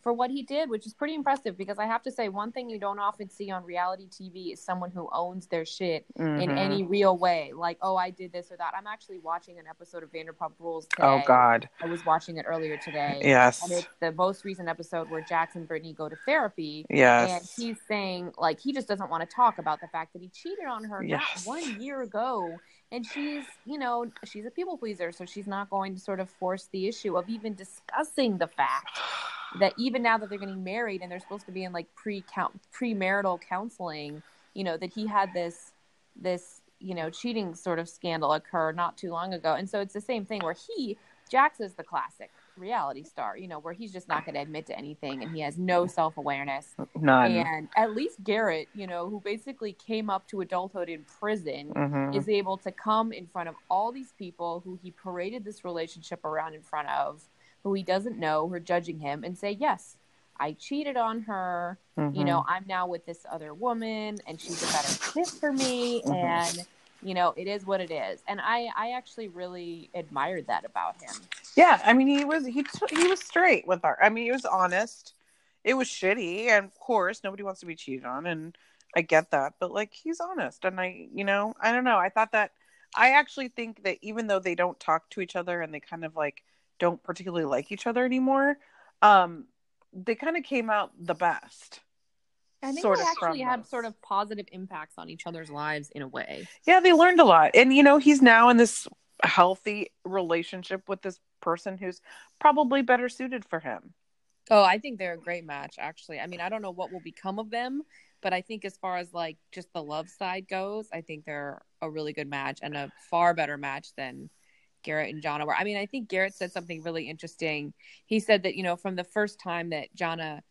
for what he did, which is pretty impressive. Because I have to say, one thing you don't often see on reality TV is someone who owns their shit in Mhm. any real way. Like, oh, I did this or that. I'm actually watching an episode of Vanderpump Rules today. Oh God, I was watching it earlier today. yes, And it's the most recent episode where Jax and Brittany go to therapy. Yes. And he's saying, like, he just doesn't want to talk about the fact that he cheated on her Yes. not one year ago. And she's, you know, she's a people pleaser. So she's not going to sort of force the issue of even discussing the fact that even now that they're getting married and they're supposed to be in like pre premarital counseling, you know, that he had this, this, you know, cheating sort of scandal occur not too long ago. And so it's the same thing where he, Jax is the classic reality star, you know, where he's just not going to admit to anything and he has no self awareness. none. And at least Garrett, you know, who basically came up to adulthood in prison, Mhm. is able to come in front of all these people who he paraded this relationship around in front of, who he doesn't know, who are judging him, and say, Yes, I cheated on her. You Mhm. know, I'm now with this other woman and she's a better fit for me. Mhm. And, you know, it is what it is. And I, I actually really admired that about him. Yeah, I mean, he was he he was straight with her. I mean, he was honest. It was shitty, and of course, nobody wants to be cheated on, and I get that. But like, he's honest, and I, you know, I don't know. I thought that I actually think that even though they don't talk to each other and they kind of like don't particularly like each other anymore, um, they kind of came out the best. I think sort they of actually had sort of positive impacts on each other's lives in a way. Yeah, they learned a lot. And you know, he's now in this healthy relationship with this person who's probably better suited for him. Oh, I think they're a great match, actually. I mean, I don't know what will become of them, but I think as far as like just the love side goes, I think they're a really good match and a far better match than Garrett and Jonna were. I mean, I think Garrett said something really interesting. He said that, you know, from the first time that Jonna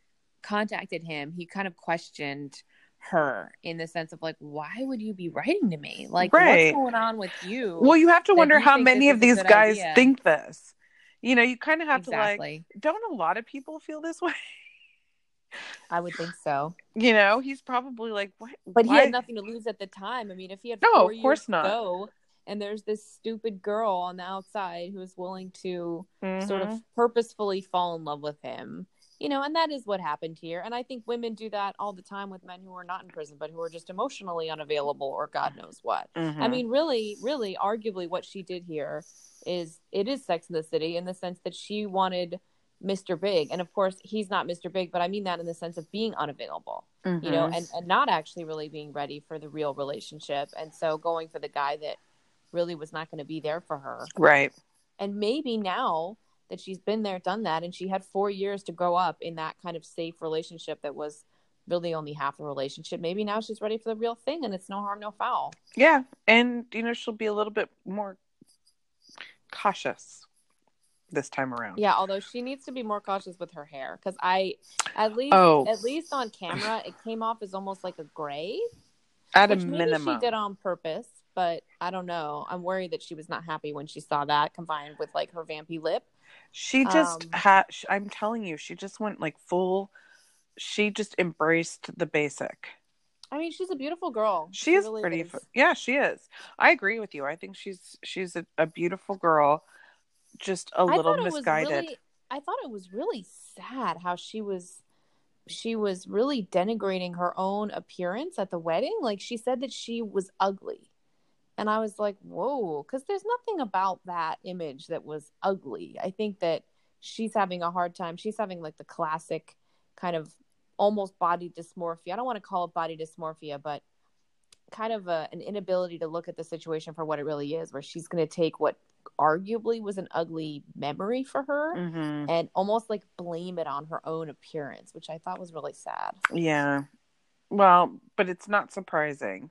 contacted him, he kind of questioned her in the sense of like, why would you be writing to me? Like, Right. what's going on with you? Well, you have to wonder how many of these guys idea. think this. You know, you kind of have to like, don't a lot of people feel this way? I would think so. You know, he's probably like, what? But he had nothing to lose at the time. I mean, if he had No, of course not. to go, and there's this stupid girl on the outside who is willing to sort Mhm. of purposefully fall in love with him, you know, and that is what happened here. And I think women do that all the time with men who are not in prison, but who are just emotionally unavailable or God knows what. I Mhm. mean, really, really, arguably, what she did here is it is Sex in the City in the sense that she wanted Mr. Big, and of course, he's not Mr. Big, but I mean that in the sense of being unavailable you know, Mhm. and, and not actually really being ready for the real relationship. And so going for the guy that really was not going to be there for her. right. And maybe now that she's been there, done that, and she had four years to grow up in that kind of safe relationship that was really only half the relationship, maybe now she's ready for the real thing and it's no harm, no foul. Yeah, and you know she'll be a little bit more cautious this time around. Yeah, although she needs to be more cautious with her hair because I, at least, Oh. at least on camera, it came off as almost like a gray. at a minimum. she did on purpose, but I don't know. I'm worried that she was not happy when she saw that combined with like her vampy lip. She just Um, had. I'm telling you, she just went like full. She just embraced the basic. I mean, she's a beautiful girl. She is really pretty. is. Yeah, she is. I agree with you. I think she's she's a, a beautiful girl, just a I little thought it was misguided. really. I thought it was really sad how she was. She was really denigrating her own appearance at the wedding. Like she said that she was ugly, and I was like, "Whoa!" Because there's nothing about that image that was ugly. I think that she's having a hard time. She's having like the classic kind of almost body dysmorphia. I don't want to call it body dysmorphia, but kind of a, an inability to look at the situation for what it really is, where she's going to take what arguably was an ugly memory for her hmm and almost like blame it on her own appearance, which I thought was really sad. Yeah. Well, but it's not surprising.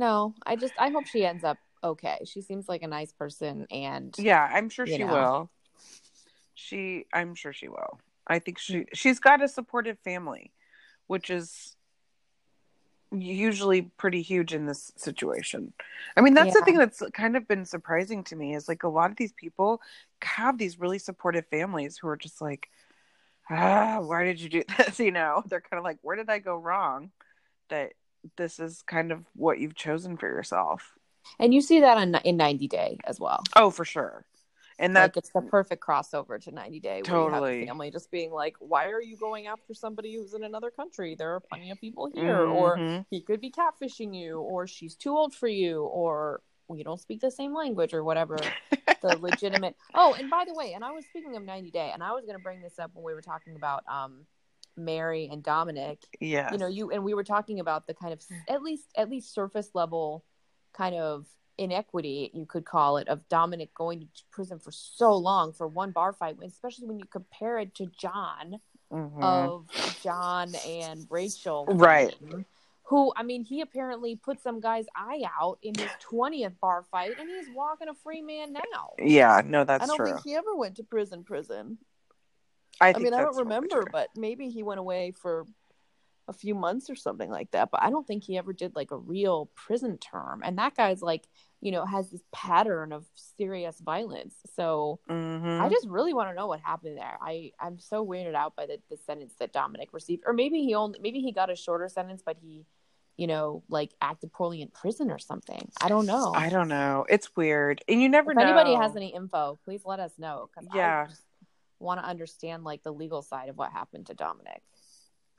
No, I just I hope she ends up okay. She seems like a nice person and Yeah, I'm sure she know. will. She, I'm sure she will. I think she she's got a supportive family, which is usually pretty huge in this situation. I mean, that's the thing that's kind of been surprising to me is like a lot of these people have these really supportive families who are just like, ah, why did you do this? You know, they're kind of like, where did I go wrong? That this is kind of what you've chosen for yourself. and you see that on in 90 Day as well. Oh, for sure. And that like it's the perfect crossover to 90 Day. Where You have Totally. family just being like, "Why are you going after somebody who's in another country? There are plenty of people here." Or Mhm. he could be catfishing you, or she's too old for you, or we don't speak the same language, or whatever. the legitimate. Oh, and by the way, and I was speaking of 90 Day, and I was going to bring this up when we were talking about um, Mary and Dominic. yeah. You know, you and we were talking about the kind of at least at least surface level kind of inequity you could call it of Dominic going to prison for so long for one bar fight, especially when you compare it to John Mhm. of John and Rachel. Right. fame, Who, I mean, he apparently put some guy's eye out in his 20th bar fight and he's walking a free man now. yeah, no, that's I don't true. think he ever went to prison, prison. I, I mean, I don't remember, but maybe he went away for a few months or something like that. But I don't think he ever did like a real prison term. And that guy's like, you know, has this pattern of serious violence. So Mhm. I just really want to know what happened there. I I'm so weirded out by the, the sentence that Dominic received, or maybe he only maybe he got a shorter sentence, but he, you know, like acted poorly in prison or something. I don't know. I don't know. It's weird, and you never if know. anybody has any info, please let us know Yeah. I just want to understand like the legal side of what happened to Dominic.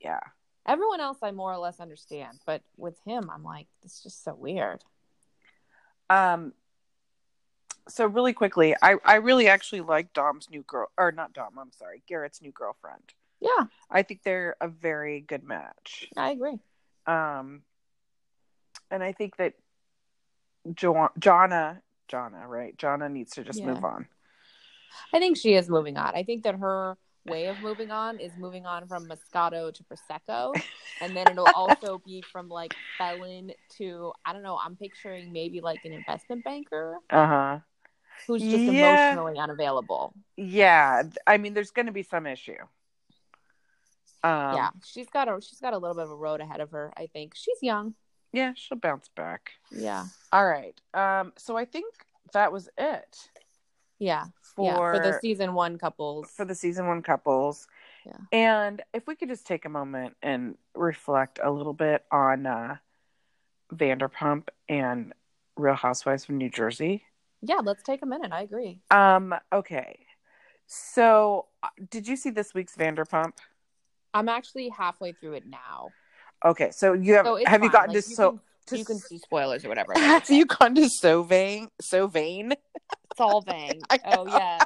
yeah, Everyone else I more or less understand, but with him, I'm like, it's just so weird. um, so really quickly, I I really actually like Dom's new girl or not Dom, I'm sorry, Garrett's new girlfriend. Yeah, I think they're a very good match. I agree. Um and I think that jo- Jonna Jonna, right? Jonna needs to just Yeah. move on. I think she is moving on. I think that her way of moving on is moving on from Moscato to Prosecco. And then it'll also be from like felon to, I don't know, I'm picturing maybe like an investment banker Uh-huh. who's just Yeah. emotionally unavailable. Yeah, I mean there's going to be some issue. Um yeah. She's got a she's got a little bit of a road ahead of her, I think. She's young. yeah, she'll bounce back. Yeah. All right. Um so I think that was it Yeah. for yeah. For the season one couples. for the season one couples. Yeah. And if we could just take a moment and reflect a little bit on uh, Vanderpump and Real Housewives of New Jersey. yeah, let's take a minute. I agree. Um. Okay. So, uh, did you see this week's Vanderpump? I'm actually halfway through it now. Okay. So you have So have you gotten Like, to you so to you can see spoilers or whatever. have you gone to so vain so vain? Solvang. Oh yeah.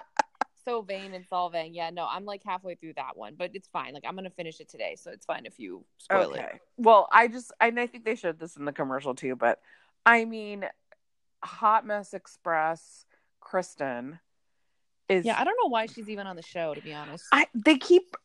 So vain and Solvang. Yeah, no, I'm like halfway through that one, but it's fine. Like I'm gonna finish it today, so it's fine if you spoil it. Okay. Well, I just and I think they showed this in the commercial too, but I mean, Hot Mess Express, Kristen is Yeah, I don't know why she's even on the show, to be honest. I they keep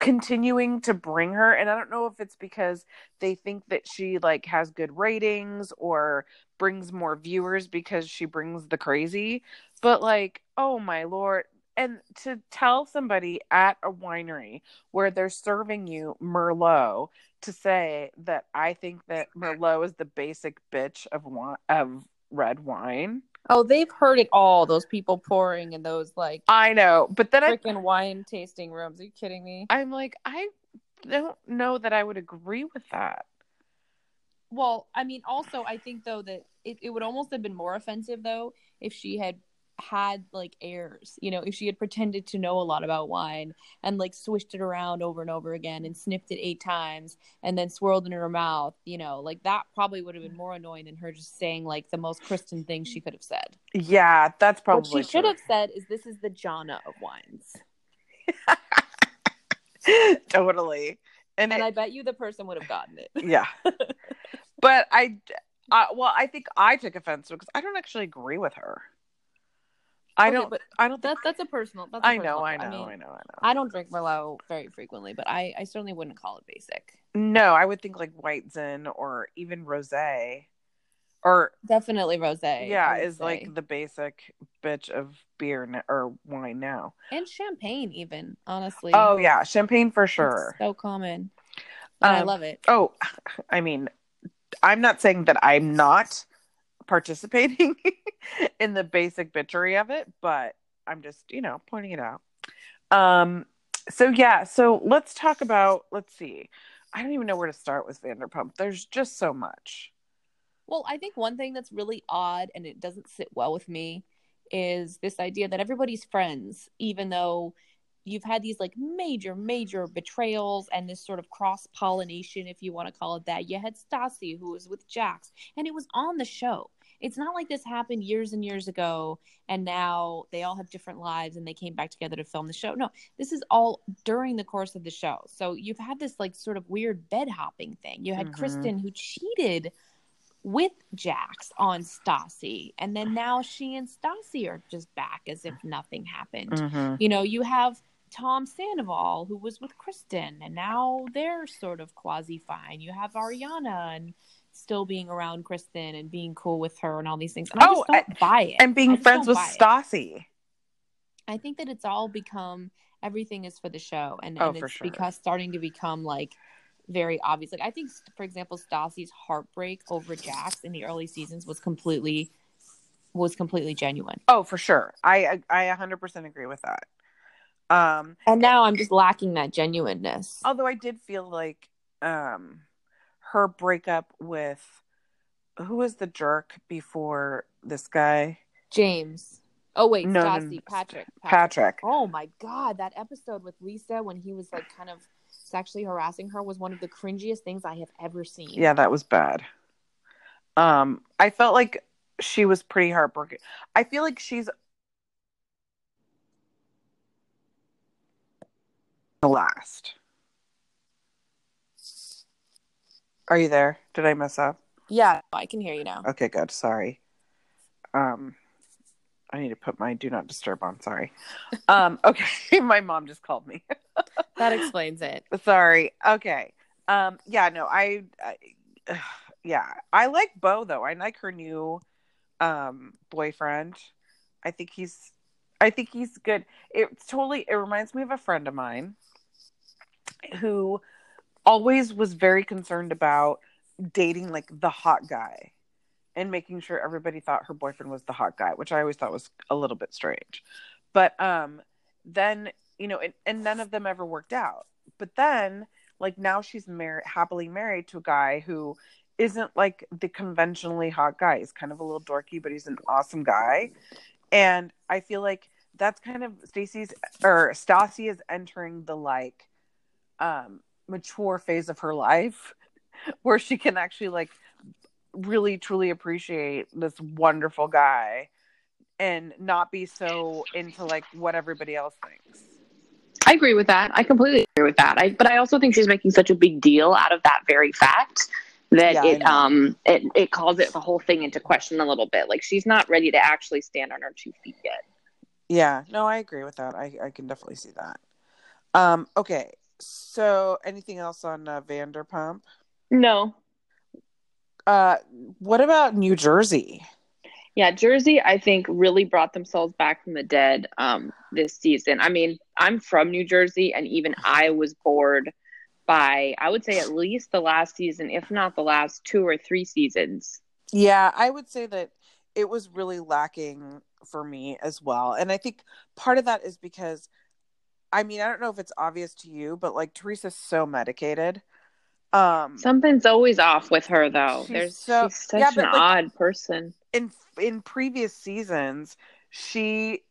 continuing to bring her and I don't know if it's because they think that she like has good ratings or brings more viewers because she brings the crazy, but like, oh my lord, and to tell somebody at a winery where they're serving you Merlot to say that I think that Merlot is the basic bitch of wine, of red wine. Oh, they've heard it all. Those people pouring in those like I know, but then I freaking wine tasting rooms. Are you kidding me? I'm like, I don't know that I would agree with that. Well, I mean, also, I think though that it, it would almost have been more offensive though if she had had like airs, you know, if she had pretended to know a lot about wine and like swished it around over and over again and sniffed it eight times and then swirled it in her mouth, you know, like that probably would have been more annoying than her just saying like the most Kristen thing she could have said. Yeah, that's probably what she should have said is this is the Jonna of wines. totally. And, And it- I bet you the person would have gotten it. yeah. but I, uh, well, I think I took offense because I don't actually agree with her. I Okay, don't. but I don't. That, that's a personal. That's a I know. personal I know. mean, I know. I know. I don't drink Merlot very frequently, but I, I certainly wouldn't call it basic. no, I would think like White Zin or even Rosé, or Definitely rosé. yeah, is say. like the basic bitch of beer n- or wine now. and champagne even honestly. Oh yeah, champagne for It's sure. so common. And I Um, love it. Oh, I mean, I'm not saying that I'm not participating in the basic bitchery of it, but I'm just, you know, pointing it out. Um, so yeah, so let's talk about. Let's see. I don't even know where to start with Vanderpump. There's just so much. Well, I think one thing that's really odd and it doesn't sit well with me is this idea that everybody's friends, even though you've had these like major, major betrayals and this sort of cross pollination, if you want to call it that. You had Stassi, who was with Jax, and it was on the show. It's not like this happened years and years ago and now they all have different lives and they came back together to film the show. No, this is all during the course of the show. So you've had this like sort of weird bed hopping thing. You had Mhm. Kristen who cheated with Jax on Stassi, and then now she and Stassi are just back as if nothing happened. Mm-hmm. You know, you have Tom Sandoval who was with Kristen, and now they're sort of quasi fine. You have Ariana and still being around Kristen and being cool with her and all these things. And I Oh, just don't buy it. And being friends with. Stassi. I think that it's all become everything is for the show, and, Oh, and it's sure. because starting to become like very obvious. Like I think, for example, Stassi's heartbreak over Jax in the early seasons was completely was completely genuine, Oh, for sure. I I 100% agree with that. Um, and now I'm just lacking that genuineness. although I did feel like um her breakup with who was the jerk before this guy James. Oh wait, No, no, Stassi, no, Patrick, Patrick. Oh my god, that episode with Lisa when he was like kind of sexually harassing her was one of the cringiest things I have ever seen. Yeah, that was bad. Um, I felt like she was pretty heartbroken. I feel like she's the last. Are you there? Did I mess up? Yeah, I can hear you now. Okay, good. Sorry. Um I need to put my do not disturb on. Sorry. Um okay, my mom just called me. That explains it. Sorry. Okay. Um yeah, no, I, I yeah, I like Beau though. I like her new um boyfriend. I think he's I think he's good. It's totally it reminds me of a friend of mine who always was very concerned about dating like the hot guy and making sure everybody thought her boyfriend was the hot guy, which I always thought was a little bit strange. But um then, you know, and, and none of them ever worked out. But then like now she's married happily married to a guy who isn't like the conventionally hot guy. He's kind of a little dorky, but he's an awesome guy. And I feel like that's kind of Stacy's or Stassi is entering the like um mature phase of her life where she can actually like really truly appreciate this wonderful guy and not be so into like what everybody else thinks. I agree with that. I completely agree with that. I, but I also think she's making such a big deal out of that very fact that Yeah, it um it it calls it the whole thing into question a little bit. Like she's not ready to actually stand on her two feet yet. Yeah, no, I agree with that. I, I can definitely see that. Um, okay, so anything else on uh, Vanderpump? No. Uh, what about New Jersey? Yeah, Jersey, I think, really brought themselves back from the dead um, this season. I mean, I'm from New Jersey, and even I was bored by, I would say, at least the last season, if not the last two or three seasons. Yeah, I would say that it was really lacking for me as well. And I think part of that is because I mean, I don't know if it's obvious to you, but like Teresa's so medicated. Um Something's always off with her, though. She's There's so- she's such yeah, an like- odd person. in in previous seasons, she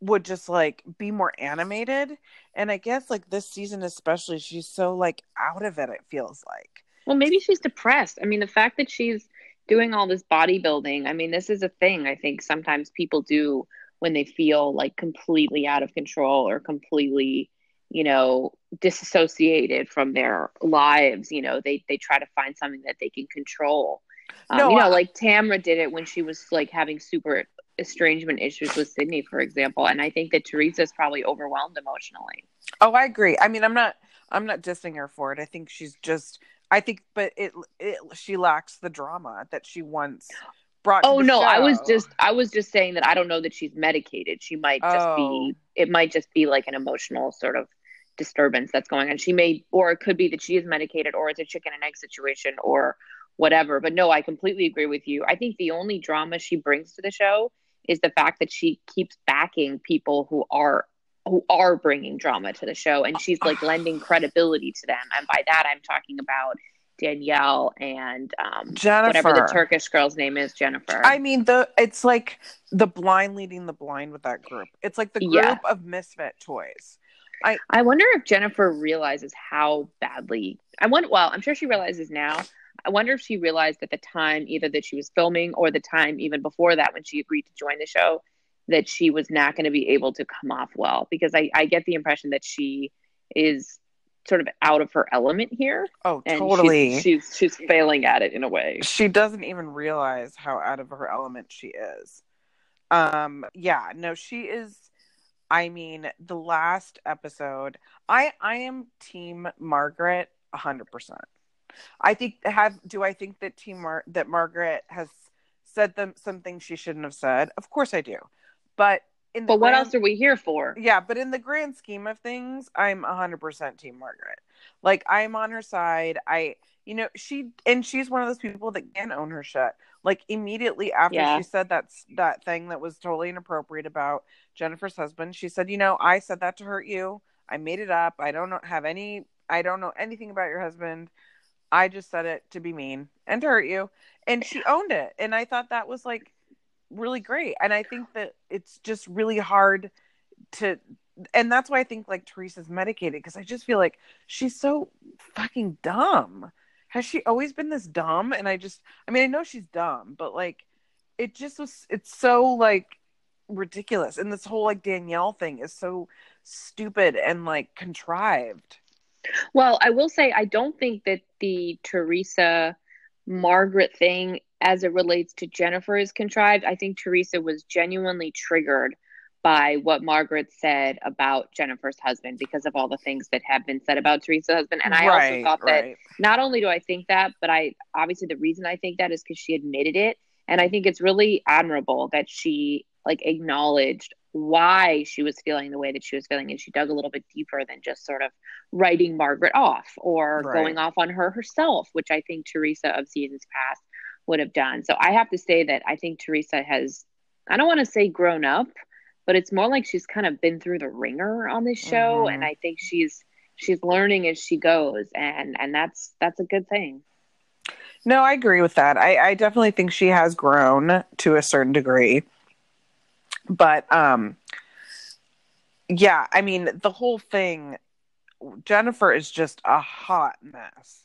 would just like be more animated and I guess like this season especially she's so like out of it it feels like. Well, maybe she's depressed. I mean, the fact that she's doing all this bodybuilding, I mean, this is a thing I think sometimes people do when they feel like completely out of control or completely, you know, disassociated from their lives. You know, they, they try to find something that they can control. Um, No, you know, I- like Tamra did it when she was like having super estrangement issues with Sidney, for example. And I think that Teresa's probably overwhelmed emotionally. Oh, I agree. I mean, I'm not I'm not dissing her for it. I think she's just I think but it it she lacks the drama that she once brought Oh no, I was just I was just saying that I don't know that she's medicated. She might just Oh. be it might just be like an emotional sort of disturbance that's going on. She may or it could be that she is medicated or it's a chicken and egg situation or whatever. But no, I completely agree with you. I think the only drama she brings to the show is the fact that she keeps backing people who are who are bringing drama to the show and she's like lending credibility to them. And by that I'm talking about Danielle and um Jennifer. whatever the Turkish girl's name is, Jennifer. I mean the it's like the blind leading the blind with that group. It's like the group Yeah. of misfit toys. I I wonder if Jennifer realizes how badly I wonder well, I'm sure she realizes now. I wonder if she realized at the time either that she was filming or the time even before that when she agreed to join the show that she was not going to be able to come off well because I, I get the impression that she is sort of out of her element here Oh, and totally. she's, she's she's failing at it in a way. she doesn't even realize how out of her element she is. Um yeah, no she is I mean, the last episode, I I am team Margaret 100%. I think have do I think that team Mar- that Margaret has said them something she shouldn't have said? Of course I do. But in But what grand- else are we here for? yeah, but in the grand scheme of things, I'm 100% team Margaret. Like I'm on her side. I you know, she and she's one of those people that can own her shit. Like immediately after Yeah. she said that that thing that was totally inappropriate about Jennifer's husband, she said, "You know, I said that to hurt you. I made it up. I don't have any I don't know anything about your husband. I just said it to be mean and to hurt you." And she owned it. And I thought that was like really great. And I think that it's just really hard to and that's why I think like Teresa's medicated because I just feel like she's so fucking dumb. Has she always been this dumb? And I just I mean I know she's dumb, but like it just was it's so like ridiculous and this whole like Danielle thing is so stupid and like contrived. Well, I will say I don't think that the Teresa Margaret thing as it relates to Jennifer is contrived. I think Teresa was genuinely triggered by what Margaret said about Jennifer's husband because of all the things that have been said about Teresa's husband. And I right, also thought that right. not only do I think that, but I obviously the reason I think that is because she admitted it. And I think it's really admirable that she like acknowledged why she was feeling the way that she was feeling and she dug a little bit deeper than just sort of writing Margaret off or right. going off on her herself, which I think Teresa of seasons past would have done. So I have to say that I think Teresa has I don't want to say grown up, but it's more like she's kind of been through the ringer on this show mm-hmm. and I think she's she's learning as she goes and and that's that's a good thing. No, I agree with that. I, I definitely think she has grown to a certain degree but um yeah i mean the whole thing jennifer is just a hot mess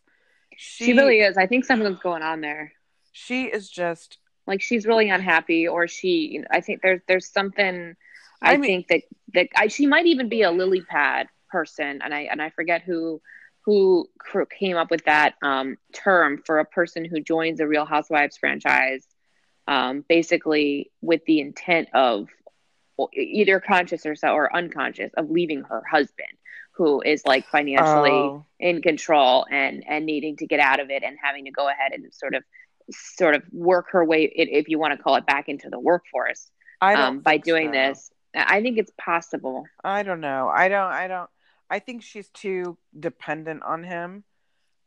she, she really is i think something's going on there she is just like she's really unhappy or she i think there's there's something i, I mean, think that that I, she might even be a lily pad person and i and i forget who who came up with that um, term for a person who joins a real housewives franchise um, basically with the intent of either conscious or so or unconscious of leaving her husband who is like financially oh. in control and and needing to get out of it and having to go ahead and sort of sort of work her way if you want to call it back into the workforce um, by doing so. this i think it's possible i don't know i don't i don't i think she's too dependent on him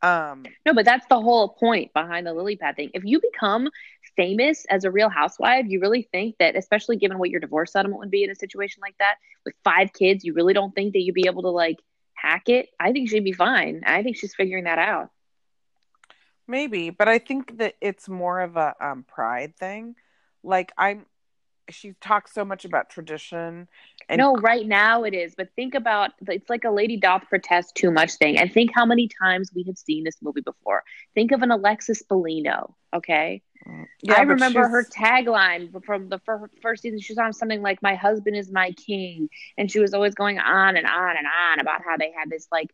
um, no, but that's the whole point behind the lily pad thing. If you become famous as a real housewife, you really think that, especially given what your divorce settlement would be in a situation like that with five kids, you really don't think that you'd be able to like hack it? I think she'd be fine. I think she's figuring that out. Maybe, but I think that it's more of a um, pride thing. Like I'm, she talks so much about tradition and no, right now it is. But think about it's like a lady doth protest too much thing. And think how many times we have seen this movie before. Think of an Alexis Bellino, okay? Yeah, I remember she's... her tagline from the first season. She was on something like "My husband is my king," and she was always going on and on and on about how they had this like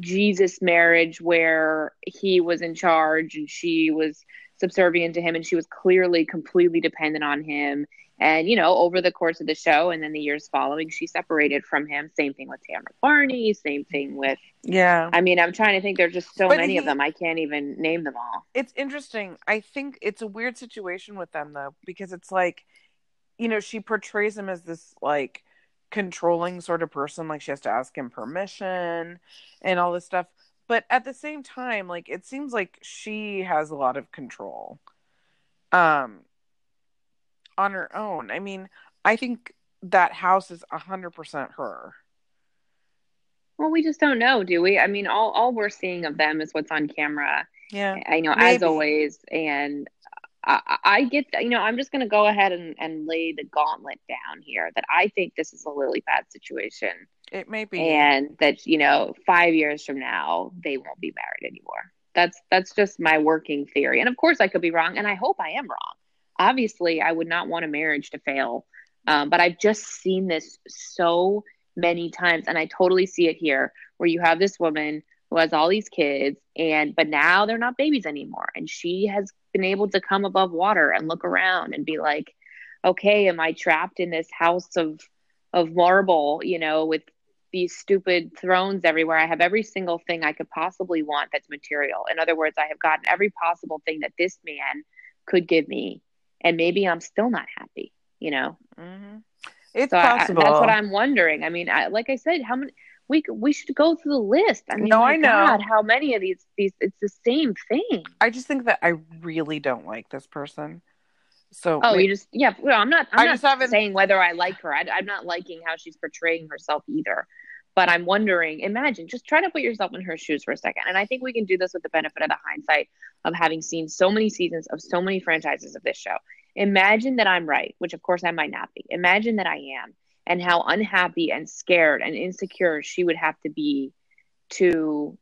Jesus marriage where he was in charge and she was subservient to him, and she was clearly completely dependent on him and, you know, over the course of the show and then the years following, she separated from him. Same thing with Tamra Barney. Same thing with. Yeah. I mean, I'm trying to think. There's just so but many he, of them. I can't even name them all. It's interesting. I think it's a weird situation with them, though, because it's like, you know, she portrays him as this, like, controlling sort of person. Like, she has to ask him permission and all this stuff. But at the same time, like, it seems like she has a lot of control. Um, on her own. I mean, I think that house is a hundred percent her. Well, we just don't know, do we? I mean, all all we're seeing of them is what's on camera. Yeah, I know, maybe. as always, and I, I get, you know, I'm just going to go ahead and, and lay the gauntlet down here that I think this is a lily pad situation. It may be, and that you know, five years from now, they won't be married anymore. That's that's just my working theory, and of course, I could be wrong, and I hope I am wrong obviously I would not want a marriage to fail. Um, but I've just seen this so many times, and I totally see it here where you have this woman who has all these kids, and but now they're not babies anymore, and she has been able to come above water and look around and be like, okay, am I trapped in this house of of marble, you know, with these stupid thrones everywhere. I have every single thing I could possibly want that's material. In other words, I have gotten every possible thing that this man could give me and maybe I'm still not happy, you know? Mm-hmm. It's so possible. I, that's what I'm wondering. I mean, I, like I said, how many, we we should go through the list. I mean, no, I know God, how many of these these it's the same thing. I just think that I really don't like this person. So oh, you just yeah. Well, I'm not. I'm I not just haven't... saying whether I like her. I, I'm not liking how she's portraying herself either. But I'm wondering, imagine, just try to put yourself in her shoes for a second. And I think we can do this with the benefit of the hindsight of having seen so many seasons of so many franchises of this show. Imagine that I'm right, which of course I might not be. Imagine that I am, and how unhappy and scared and insecure she would have to be to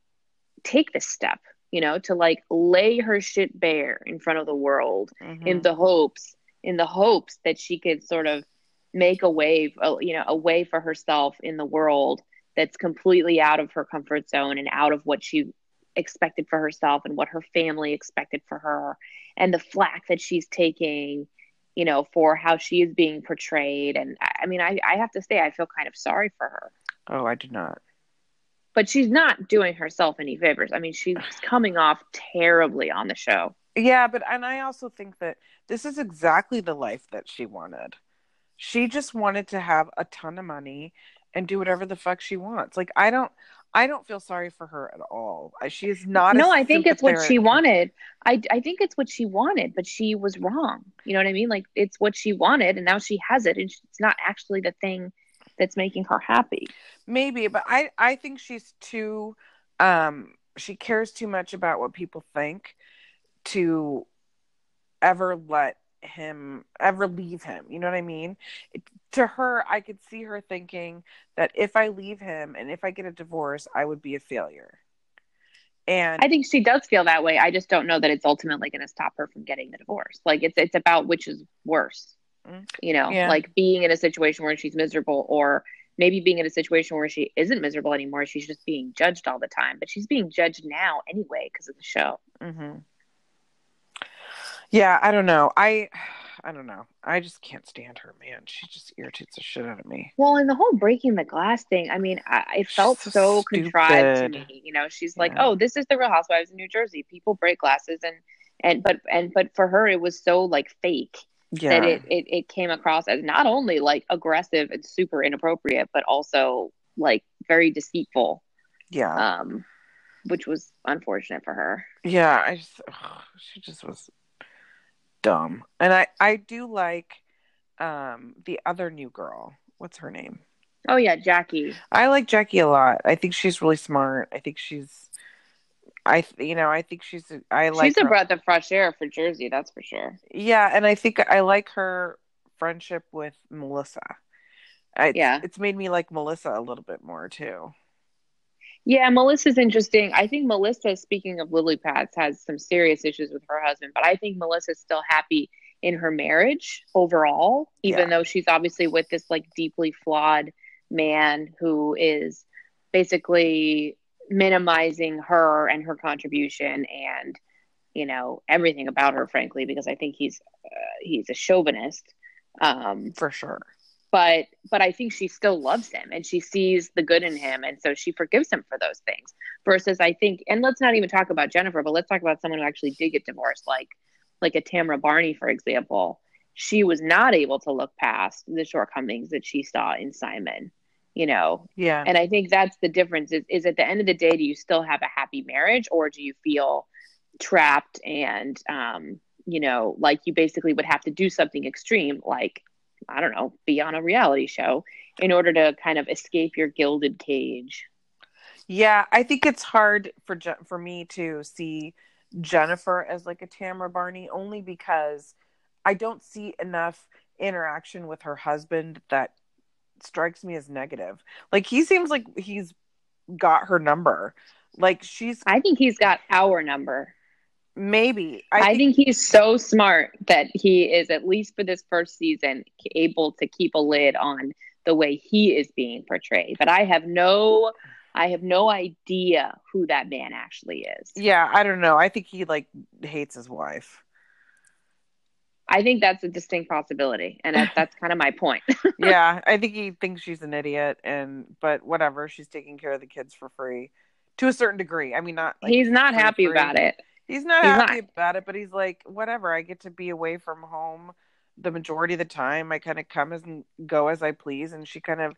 take this step, you know, to like lay her shit bare in front of the world mm-hmm. in the hopes in the hopes that she could sort of make a uh, you know, a way for herself in the world that's completely out of her comfort zone and out of what she expected for herself and what her family expected for her and the flack that she's taking you know for how she is being portrayed. And i mean i, I have to say i feel kind of sorry for her. Oh i do not. But she's not doing herself any favors. I mean she's coming off terribly on the show. Yeah but and i also think that this is exactly the life that she wanted. She just wanted to have a ton of money and do whatever the fuck she wants. Like i don't I don't feel sorry for her at all. She is not. No, I think it's what she wanted. I, I think it's what she wanted, but she was wrong. You know what I mean? Like it's what she wanted, and now she has it, and it's not actually the thing that's making her happy. Maybe, but I I think she's too. Um, she cares too much about what people think to ever let him ever leave him. You know what I mean? It, to her, I could see her thinking that if I leave him and if I get a divorce, I would be a failure. And I think she does feel that way. I just don't know that it's ultimately going to stop her from getting the divorce. Like it's it's about which is worse. Mm. You know, yeah. like being in a situation where she's miserable or maybe being in a situation where she isn't miserable anymore. She's just being judged all the time, but she's being judged now anyway because of the show. Mm-hmm. Yeah, I don't know. I I don't know. I just can't stand her, man. She just irritates the shit out of me. Well, and the whole breaking the glass thing, I mean, I, it felt so, so contrived to me. You know, she's yeah. like, "Oh, this is the Real Housewives of New Jersey. People break glasses," and and but and but for her, it was so like fake yeah. that it, it it came across as not only like aggressive and super inappropriate, but also like very deceitful. Yeah. Um, which was unfortunate for her. Yeah, I just ugh, she just was dumb. And I I do like um the other new girl. What's her name? Oh yeah, Jackie. I like Jackie a lot. I think she's really smart. I think she's I you know, I think she's I like She's a her. breath of fresh air for Jersey, that's for sure. Yeah, and I think I like her friendship with Melissa. I, yeah. It's made me like Melissa a little bit more too. Yeah, Melissa's interesting. I think Melissa, speaking of lily pads, has some serious issues with her husband, but I think Melissa's still happy in her marriage overall, even yeah. though she's obviously with this like deeply flawed man who is basically minimizing her and her contribution and you know everything about her frankly because i think he's uh, he's a chauvinist um for sure but but I think she still loves him and she sees the good in him and so she forgives him for those things. Versus I think and let's not even talk about Jennifer, but let's talk about someone who actually did get divorced like like a Tamra Barney for example. She was not able to look past the shortcomings that she saw in Simon, you know. Yeah. And I think that's the difference is is at the end of the day do you still have a happy marriage or do you feel trapped and um you know, like you basically would have to do something extreme like I don't know, be on a reality show in order to kind of escape your gilded cage. Yeah, I think it's hard for for me to see Jennifer as like a Tamra Barney only because I don't see enough interaction with her husband that strikes me as negative. Like he seems like he's got her number. Like she's I think he's got our number. Maybe. I, I think, think, he's so smart that he is, at least for this first season, able to keep a lid on the way he is being portrayed. But I have no. I have no idea who that man actually is. Yeah, I don't know. I think he like hates his wife. I think that's a distinct possibility, and that, that's kind of my point. yeah, I think he thinks she's an idiot, and but whatever, she's taking care of the kids for free to a certain degree. I mean, not like, he's not happy free. about it. He's not he's happy not. about it, but he's like, whatever. I get to be away from home the majority of the time. I kind of come as and go as I please, and she kind of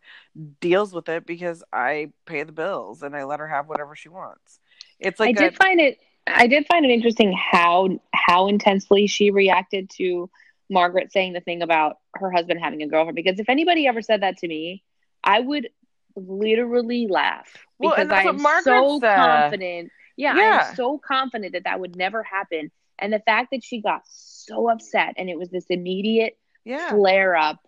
deals with it because I pay the bills and I let her have whatever she wants. It's like I did find it. I did find it interesting how how intensely she reacted to Margaret saying the thing about her husband having a girlfriend. Because if anybody ever said that to me, I would literally laugh because well, I am so said. confident yeah, yeah. I'm so confident that that would never happen. And the fact that she got so upset and it was this immediate yeah. flare up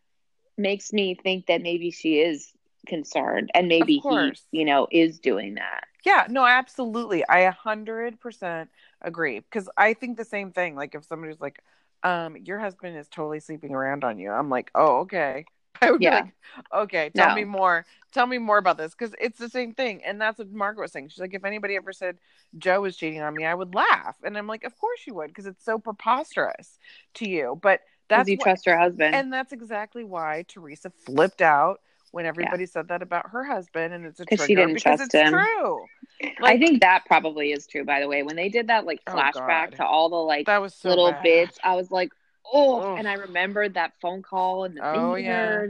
makes me think that maybe she is concerned and maybe he, you know, is doing that. Yeah, no, absolutely. I a hundred percent agree because I think the same thing. Like if somebody's like, um, your husband is totally sleeping around on you. I'm like, oh, okay. I would Yeah. be like, okay, tell No. me more. Tell me more about this because it's the same thing. And that's what Margaret was saying. She's like, if anybody ever said Joe was cheating on me, I would laugh. And I'm like, of course you would because it's so preposterous to you. But that's you trust her husband? and that's exactly why Teresa flipped out when everybody said that about her husband, and it's a trigger she didn't because trust it's him. true. I think that probably is true. By the way, when they did that like Oh, flashback God. to all the like That was so little bad. bits, I was like, oh. Ugh. And I remembered that phone call and the thing Oh, yeah.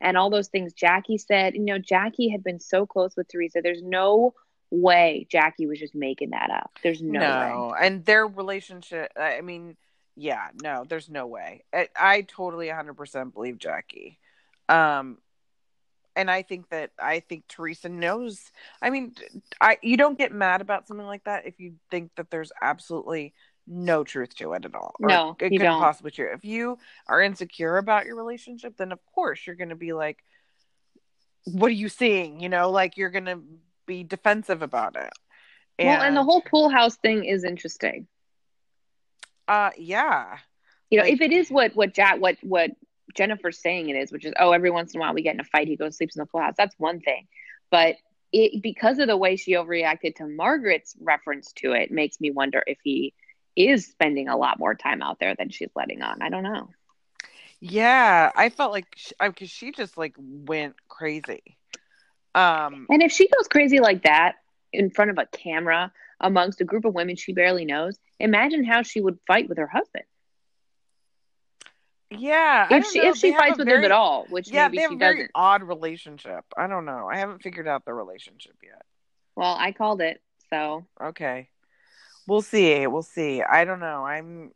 and all those things Jackie said. You know, Jackie had been so close with Teresa. There's no way Jackie was just making that up. There's no, way. and their relationship. I mean, yeah, no, there's no way. I, I totally 100% believe Jackie. Um, and I think that I think Teresa knows. I mean, I you don't get mad about something like that if you think that there's absolutely no truth to it at all. No, it you couldn't don't. possibly true. If you are insecure about your relationship, then of course you're going to be like, "What are you seeing?" You know, like you're going to be defensive about it. Well, and the whole pool house thing is interesting. uh, yeah, You know, Like- if it is what what Jack what what Jennifer's saying it is, which is oh, every once in a while we get in a fight, he goes sleeps in the pool house. That's one thing, but it because of the way she overreacted to Margaret's reference to it, makes me wonder if he is spending a lot more time out there than she's letting on. I don't know. yeah. I felt like because she just like went crazy. Um, And if she goes crazy like that in front of a camera amongst a group of women she barely knows, imagine how she would fight with her husband. yeah. If she know, if she fights with very- him at all, which yeah, maybe they have she a very doesn't. odd relationship. I don't know. I haven't figured out the relationship yet. Well, I called it, so Okay, we'll see. We'll see. I don't know. I'm.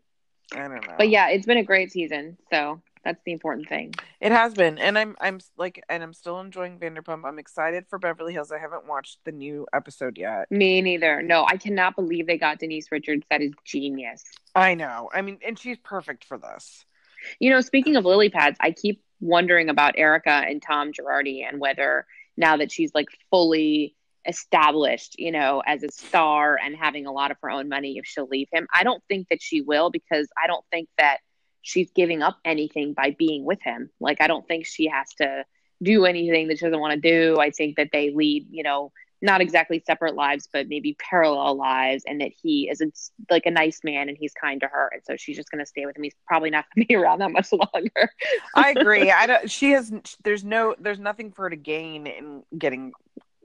I don't know. But yeah, it's been a great season, so that's the important thing. It has been, and I'm I'm like, and I'm still enjoying Vanderpump. I'm excited for Beverly Hills. I haven't watched the new episode yet. Me neither. No, I cannot believe they got Denise Richards. That is genius. I know. I mean, and she's perfect for this. You know, speaking of lily pads, I keep wondering about Erika and Tom Girardi and whether now that she's like fully established, you know, as a star and having a lot of her own money, if she'll leave him. I don't think that she will because I don't think that she's giving up anything by being with him. Like, I don't think she has to do anything that she doesn't want to do. I think that they lead, you know, not exactly separate lives, but maybe parallel lives, and that he is a, like a nice man and he's kind to her, and so she's just going to stay with him. He's probably not going to be around that much longer. I agree. I don't. She has. There's no. There's nothing for her to gain in getting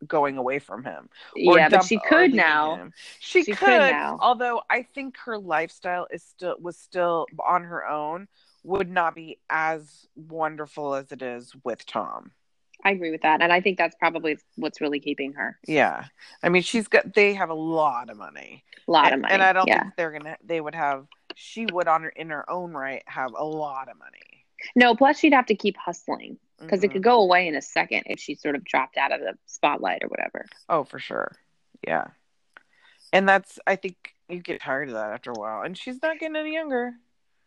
going away from him. or yeah, but she could now. She, She could, could now. Although I think her lifestyle is still was still on her own would not be as wonderful as it is with Tom. I agree with that, and I think that's probably what's really keeping her. Yeah, I mean she's got. They have a lot of money. A lot and, of money, and I don't yeah. think they're gonna. They would have. She would on her in her own right have a lot of money No, plus she'd have to keep hustling because it Mhm. could go away in a second if she sort of dropped out of the spotlight or whatever. Oh, for sure. Yeah. And that's I think you get tired of that after a while. And she's not getting any younger.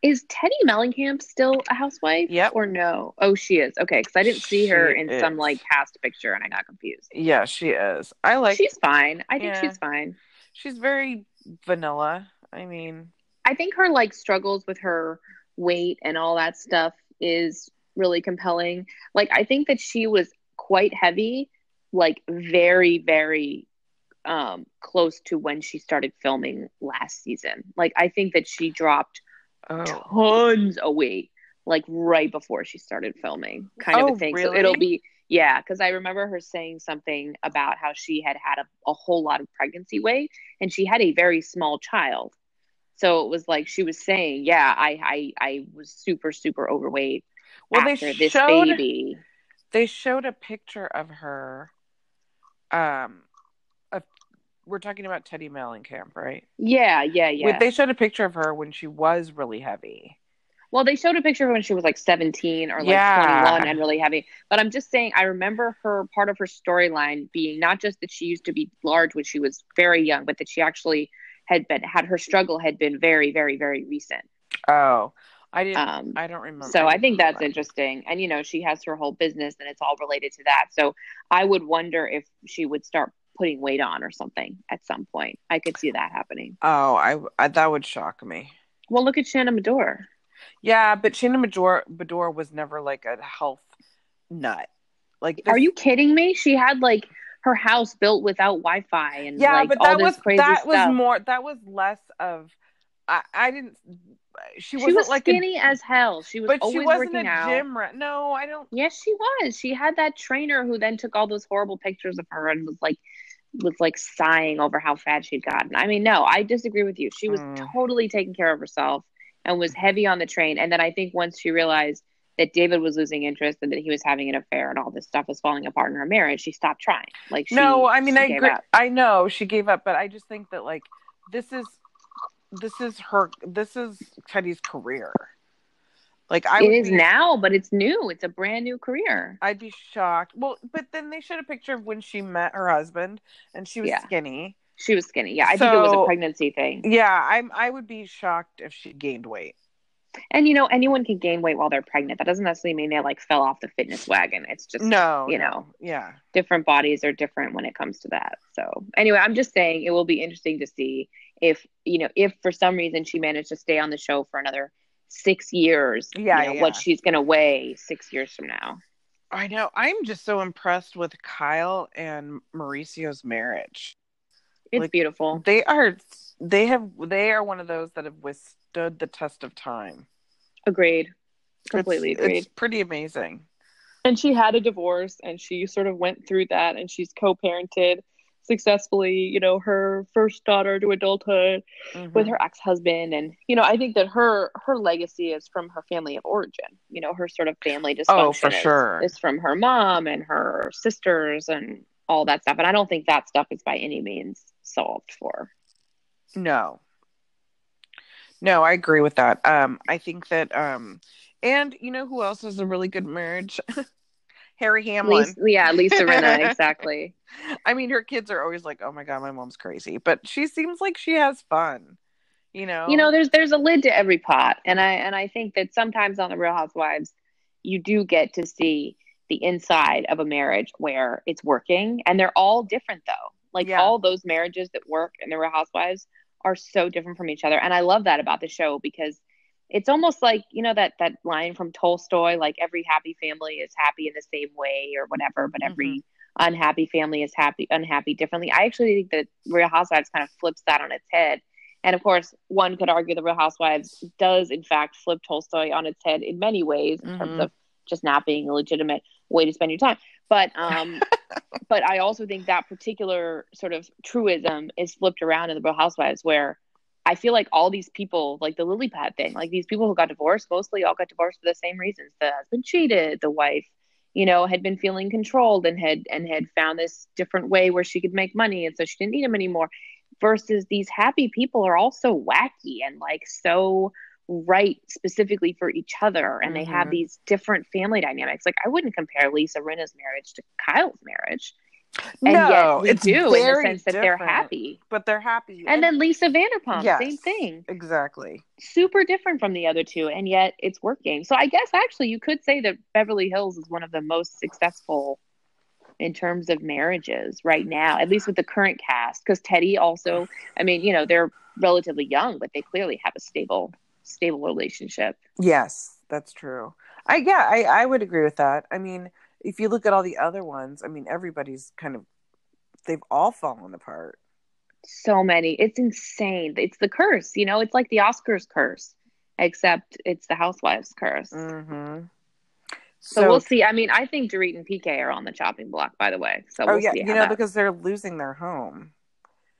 Is Teddi Mellencamp still a housewife? Yeah. Or no? Oh, she is. Okay, because I didn't see her in some like cast picture, and I got confused. Yeah, she is. I like she's, she's fine. I think Yeah. she's fine. She's very vanilla. I mean, I think her like struggles with her weight and all that stuff is really compelling. Like I think that she was quite heavy, like very very um close to when she started filming last season. Like I think that she dropped oh. tons of weight like right before she started filming kind of Oh, a thing. really? So it'll be yeah, because I remember her saying something about how she had had a, a whole lot of pregnancy weight and she had a very small child. So it was like she was saying, yeah, I I, I was super super overweight Well, after they this showed baby. they showed a picture of her. Um, of, we're talking about Teddi Mellencamp, right? Yeah, yeah, yeah. They showed a picture of her when she was really heavy. Well, they showed a picture of her when she was like 17 or like Yeah. 21 and really heavy. But I'm just saying, I remember her part of her storyline being not just that she used to be large when she was very young, but that she actually had been had her struggle had been very, very, very recent. Oh, I didn't. Um, I don't remember. so I think that's interesting. And you know, she has her whole business and it's all related to that. So I would wonder if she would start putting weight on or something at some point. I could see that happening. Oh, I, I that would shock me. Well, look at Shannon Beador. Yeah, but Shannon Beador, Beador was never like a health nut. Like, Are you kidding me? She had like her house built without Wi-Fi and Yeah, like but all that this was crazy that stuff. was more. That was less of. I, I didn't. She she wasn't was like skinny a, as hell. She was but always she wasn't working a out. gym rat. No, I don't. Yes, she was. She had that trainer who then took all those horrible pictures of her and was like was like sighing over how fat she'd gotten. I mean, no, I disagree with you. She was Mm. totally taking care of herself and was heavy on the train. And then I think once she realized that David was losing interest and that he was having an affair and all this stuff was falling apart in her marriage, she stopped trying. Like she, no, I mean I gave agree. up. I know she gave up, but I just think that like this is this is her. This is Teddi's career. Like I It is be, now, but it's new. It's a brand new career. I'd be shocked. Well, but then they showed a picture of when she met her husband, and she was Yeah. skinny. She was skinny. Yeah, I think it was a pregnancy thing. Yeah, I'm. I would be shocked if she gained weight. And you know, anyone can gain weight while they're pregnant. That doesn't necessarily mean they like fell off the fitness wagon. It's just No, you no. know. Yeah. different bodies are different when it comes to that. So anyway, I'm just saying it will be interesting to see if you know if for some reason she managed to stay on the show for another six years. Yeah, you know, yeah. what she's gonna weigh six years from now. I know. I'm just so impressed with Kyle and Mauricio's marriage. It's Like, beautiful. They are. They have. They are one of those that have withstood the test of time. Agreed. Completely it's, agreed. It's pretty amazing. and she had a divorce and she sort of went through that and she's co-parented successfully you know her first daughter to adulthood Mhm. with her ex-husband and you know i think that her her legacy is from her family of origin you know her sort of family dysfunction Oh, for is- sure. is from her mom and her sisters and all that stuff. And I don't think that stuff is by any means solved for. No. No, I agree with that. Um, I think that um and you know who else has a really good marriage? Harry Hamlin. Lisa, yeah, Lisa Rinna, exactly. I mean, her kids are always like, "Oh my god, my mom's crazy," but she seems like she has fun. You know. you know there's there's a lid to every pot and i and i think that sometimes on the real housewives you do get to see the inside of a marriage where it's working and they're all different though like Yeah. all those marriages that work in the real housewives are so different from each other. And i love that about the show because it's almost like you know that that line from tolstoy like every happy family is happy in the same way or whatever but every unhappy family is happy unhappy differently. I actually think that real housewives kind of flips that on its head. And of course, one could argue the Real Housewives does, in fact, flip Tolstoy on its head in many ways in terms Mhm. of just not being legitimate way to spend your time. But um, but I also think that particular sort of truism is flipped around in the Real Housewives, where I feel like all these people, like the lily pad thing, like these people who got divorced, mostly all got divorced for the same reasons. The husband cheated, the wife, you know, had been feeling controlled and had and had found this different way where she could make money, and so she didn't need him anymore versus these happy people are all so wacky and like so right specifically for each other and they have Mhm. these different family dynamics like i wouldn't compare lisa rinna's marriage to kyle's marriage and no, we it's do in the sense that they're happy but they're happy. and then lisa vanderpump Yes. same thing exactly. super different from the other two and yet it's working so i guess actually you could say that beverly hills is one of the most successful in terms of marriages right now at least with the current cast because teddi also i mean you know they're relatively young but they clearly have a stable stable relationship Yes, that's true. I yeah, I I would agree with that. I mean, if you look at all the other ones, I mean, everybody's kind of they've all fallen apart. so many it's insane it's the curse you know it's like the oscars curse except it's the housewives curse Mm-hmm. so, we'll see i mean i think Dorit and pk are on the chopping block by the way so Oh we'll yeah, see you know that- because they're losing their home.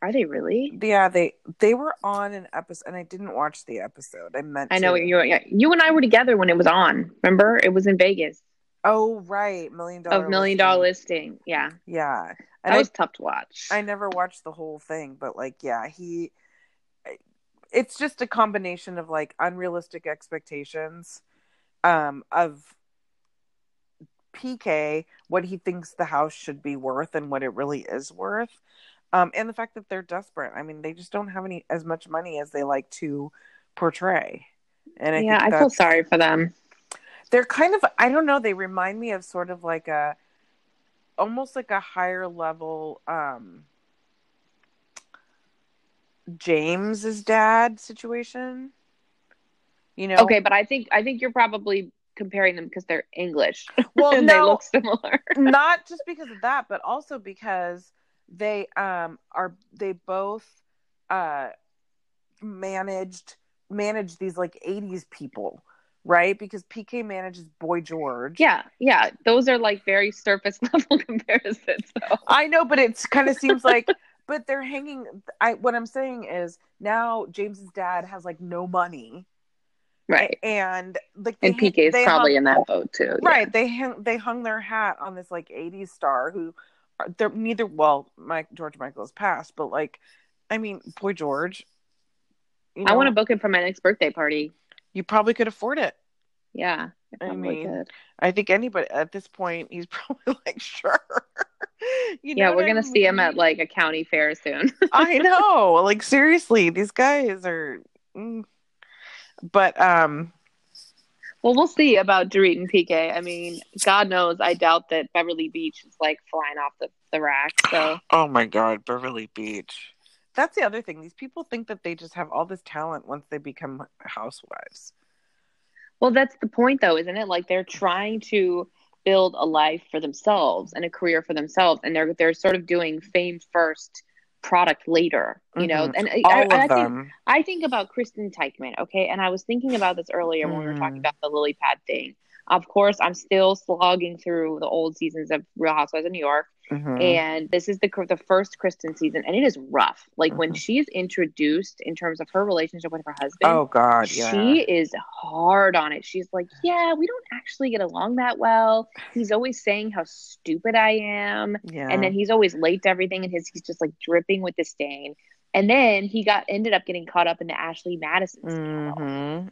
Are they really Yeah, they they were on an episode, and I didn't watch the episode. I meant. I know to. you yeah, you and I were together when it was on. Remember? It was in Vegas Oh right, million dollar of Million Dollar Listing. Yeah, Yeah, that and was tough to watch. I I never watched the whole thing, but like yeah, he. It's just a combination of like unrealistic expectations, um, of PK, what he thinks the house should be worth and what it really is worth. Um, and the fact that they're desperate. I mean, they just don't have any as much money as they like to portray. And I yeah, I feel sorry for them. they're kind of I don't know, they remind me of sort of like a almost like a higher level um James's dad situation. You know. Okay, but I think I think you're probably comparing them because they're English. Well, and they no. look similar. not just because of that, but also because they um are they both uh managed manage these like 80s people, right? Because PK manages Boy George. yeah, yeah. Those are like very surface level comparisons. Though. I know, but it's kind of seems like but they're hanging I what I'm saying is now James's dad has like no money Right. and like they And PK is probably hung- in that boat too. yeah. right they hung they hung their hat on this like 80s star who they're neither well mike george michael has passed but like i mean boy george you I want to book him for my next birthday party. you probably could afford it Yeah. I probably mean, could. i think anybody at this point he's probably like sure you know Yeah, we're gonna see him at like a county fair soon. i know like seriously these guys are mm. but um well, we'll see about Dorit and PK. I mean, God knows, I doubt that Beverly Beach is like flying off the, the rack. So Oh my god, Beverly Beach. That's the other thing. These people think that they just have all this talent once they become housewives. Well, that's the point, though, isn't it? Like they're trying to build a life for themselves and a career for themselves, and they're they're sort of doing fame first, product later. You know, Mhm. and I, All I, of I think them. I think about Kristen Taekman, okay, and I was thinking about this earlier when we were talking Mm. about the lily pad thing. Of course, I'm still slogging through the old seasons of Real Housewives of New York, Mhm. and this is the the first Kristen season, and it is rough. Like when Mhm. she's introduced in terms of her relationship with her husband, oh god, yeah. she is hard on it. She's like, Yeah, we don't actually get along that well. He's always saying how stupid I am. yeah. And then he's always late to everything and his he's just like dripping with disdain. And then he got ended up getting caught up in the Ashley Madison scandal. Mhm.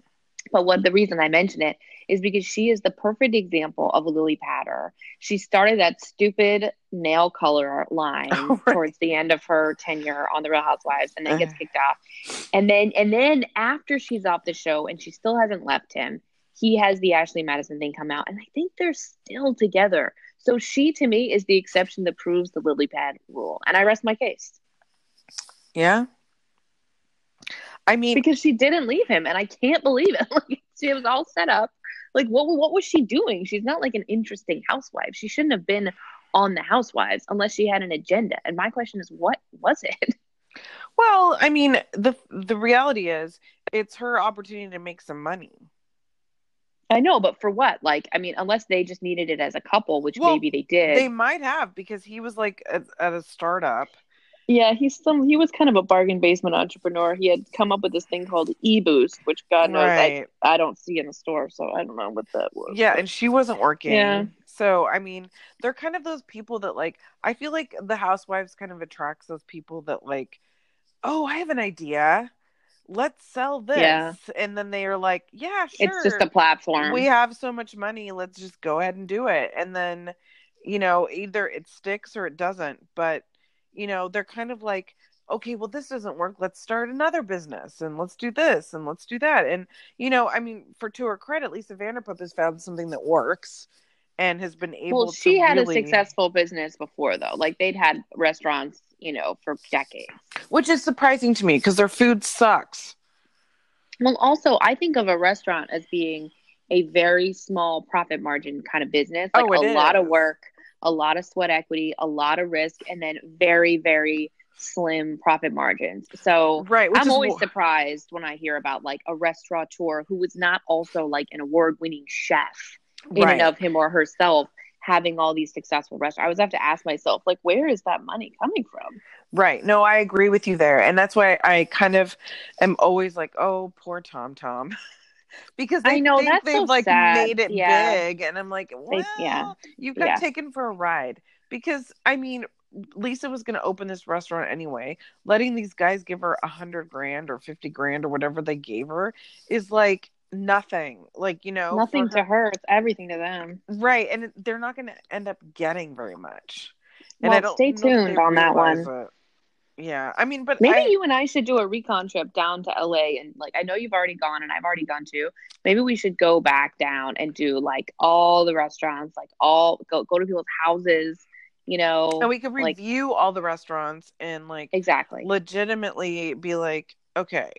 But what the reason I mention it is because she is the perfect example of a lily patter. She started that stupid nail color line Oh, right. towards the end of her tenure on the Real Housewives, and then gets uh-huh. kicked off. And then and then after she's off the show and she still hasn't left him, he has the Ashley Madison thing come out, and I think they're still together. So she to me is the exception that proves the lily pad rule, and I rest my case Yeah. I mean, because she didn't leave him, and I can't believe it. Like she was all set up. Like what what was she doing? She's not like an interesting housewife. She shouldn't have been on the Housewives unless she had an agenda. And my question is, what was it? well, I mean, the the reality is it's her opportunity to make some money. I know, but for what? Like, I mean, unless they just needed it as a couple, which Well, maybe they did. They might have because he was like at, at a startup. Yeah, he's some. He was kind of a bargain basement entrepreneur. He had come up with this thing called eBoost, which God knows Right. I I don't see in the store, so I don't know what that was. Yeah, and she wasn't working. Yeah. So, I mean, they're kind of those people that like I feel like the housewives kind of attracts those people that like, "Oh, I have an idea. Let's sell this." Yeah. And then they are like, "Yeah, sure." It's just a platform. We have so much money, let's just go ahead and do it. And then, you know, either it sticks or it doesn't, but you know, they're kind of like okay, well, this doesn't work. Let's start another business and let's do this and let's do that. And, you know, I mean, for to her credit, Lisa Vanderpump has found something that works and has been able well, she had really, a successful business before, though. Like they'd had restaurants, you know, for decades. which is surprising to me because their food sucks. Well, also, I think of a restaurant as being a very small profit margin kind of business. Oh, like Oh, it a lot of work, a lot of sweat equity, a lot of risk, and then very, very slim profit margins. So Right. I'm always wh- surprised when I hear about like a restaurateur who was not also like an award winning chef in right. and of him or herself having all these successful restaurants. I always have to ask myself, like, where is that money coming from? Right. No, I agree with you there. And that's why I kind of am always like, oh, poor Tom Tom. because they I know, that's they've so like sad. made it Yeah. big. And I'm like, well, yeah. you've got Yeah. taken for a ride. Because I mean, Lisa was going to open this restaurant anyway. Letting these guys give her a hundred grand or 50 grand or whatever they gave her is like nothing. Like, you know, Nothing for to her, it's everything to them. Right. And they're not going to end up getting very much. And Well, I don't stay tuned on that one. it. Yeah. I mean, but Maybe I, you and I should do a recon trip down to LA and like I know you've already gone and I've already gone too. Maybe we should go back down and do like all the restaurants, like all go go to people's houses, you know. and we could like- review all the restaurants and like exactly. legitimately be like, okay,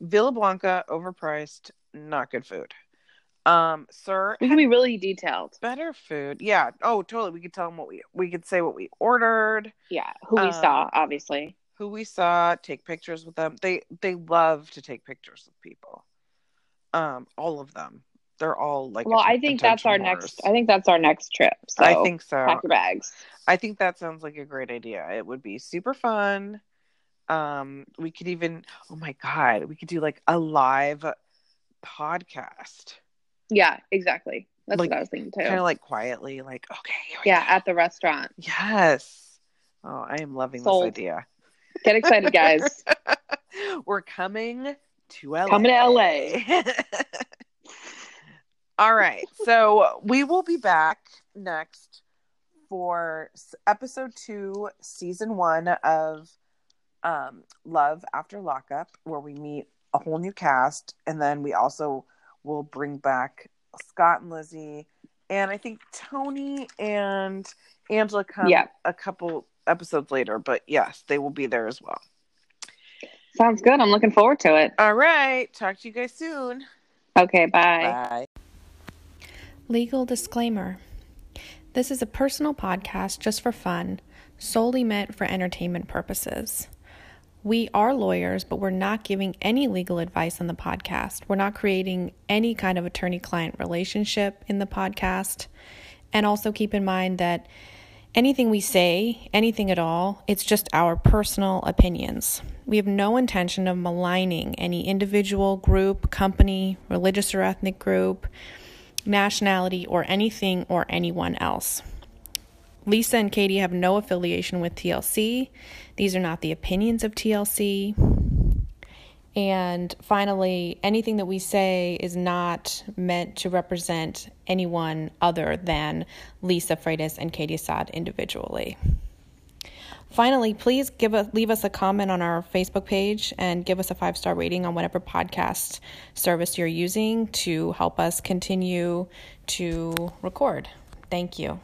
Villa Blanca overpriced, not good food. Um, sir, We can be really detailed. better food. Yeah. Oh, totally. We could tell them what we we could say what we ordered, Yeah. Who we Um, saw, obviously. Who we saw, take pictures with them. They they love to take pictures with people. Um, all of them. They're all like. Well, I think that's our next. I think that's our next trip. So I think so. pack your bags. I think that sounds like a great idea. It would be super fun. Um, we could even. Oh my god, we could do like a live podcast, Yeah, exactly. That's Like, what I was thinking too. kind of like quietly, like okay, yeah, at the restaurant. Yes. Oh, I am loving Sold. this idea. Get excited, guys. We're coming to LA. Coming to LA. All right. So we will be back next for episode two, season one of um, Love After Lockup, where we meet a whole new cast. And then we also will bring back Scott and Lizzie. And I think Tony and Angela come Yeah. a couple episodes later. But yes, they will be there as well. Sounds good. I'm looking forward to it. All right. Talk to you guys soon. Okay, bye. Bye. Legal disclaimer This is a personal podcast just for fun, solely meant for entertainment purposes. We are lawyers, but we're not giving any legal advice on the podcast. We're not creating any kind of attorney client relationship in the podcast. And also keep in mind that anything we say, anything at all, it's just our personal opinions. We have no intention of maligning any individual, group, company, religious or ethnic group nationality, or anything or anyone else. Lisa and Katie have no affiliation with TLC. These are not the opinions of TLC. And finally, anything that we say is not meant to represent anyone other than Lisa Freitas and Katie Assad individually. Finally, please give us leave us a comment on our Facebook page and give us a five star rating on whatever podcast service you're using to help us continue to record. Thank you.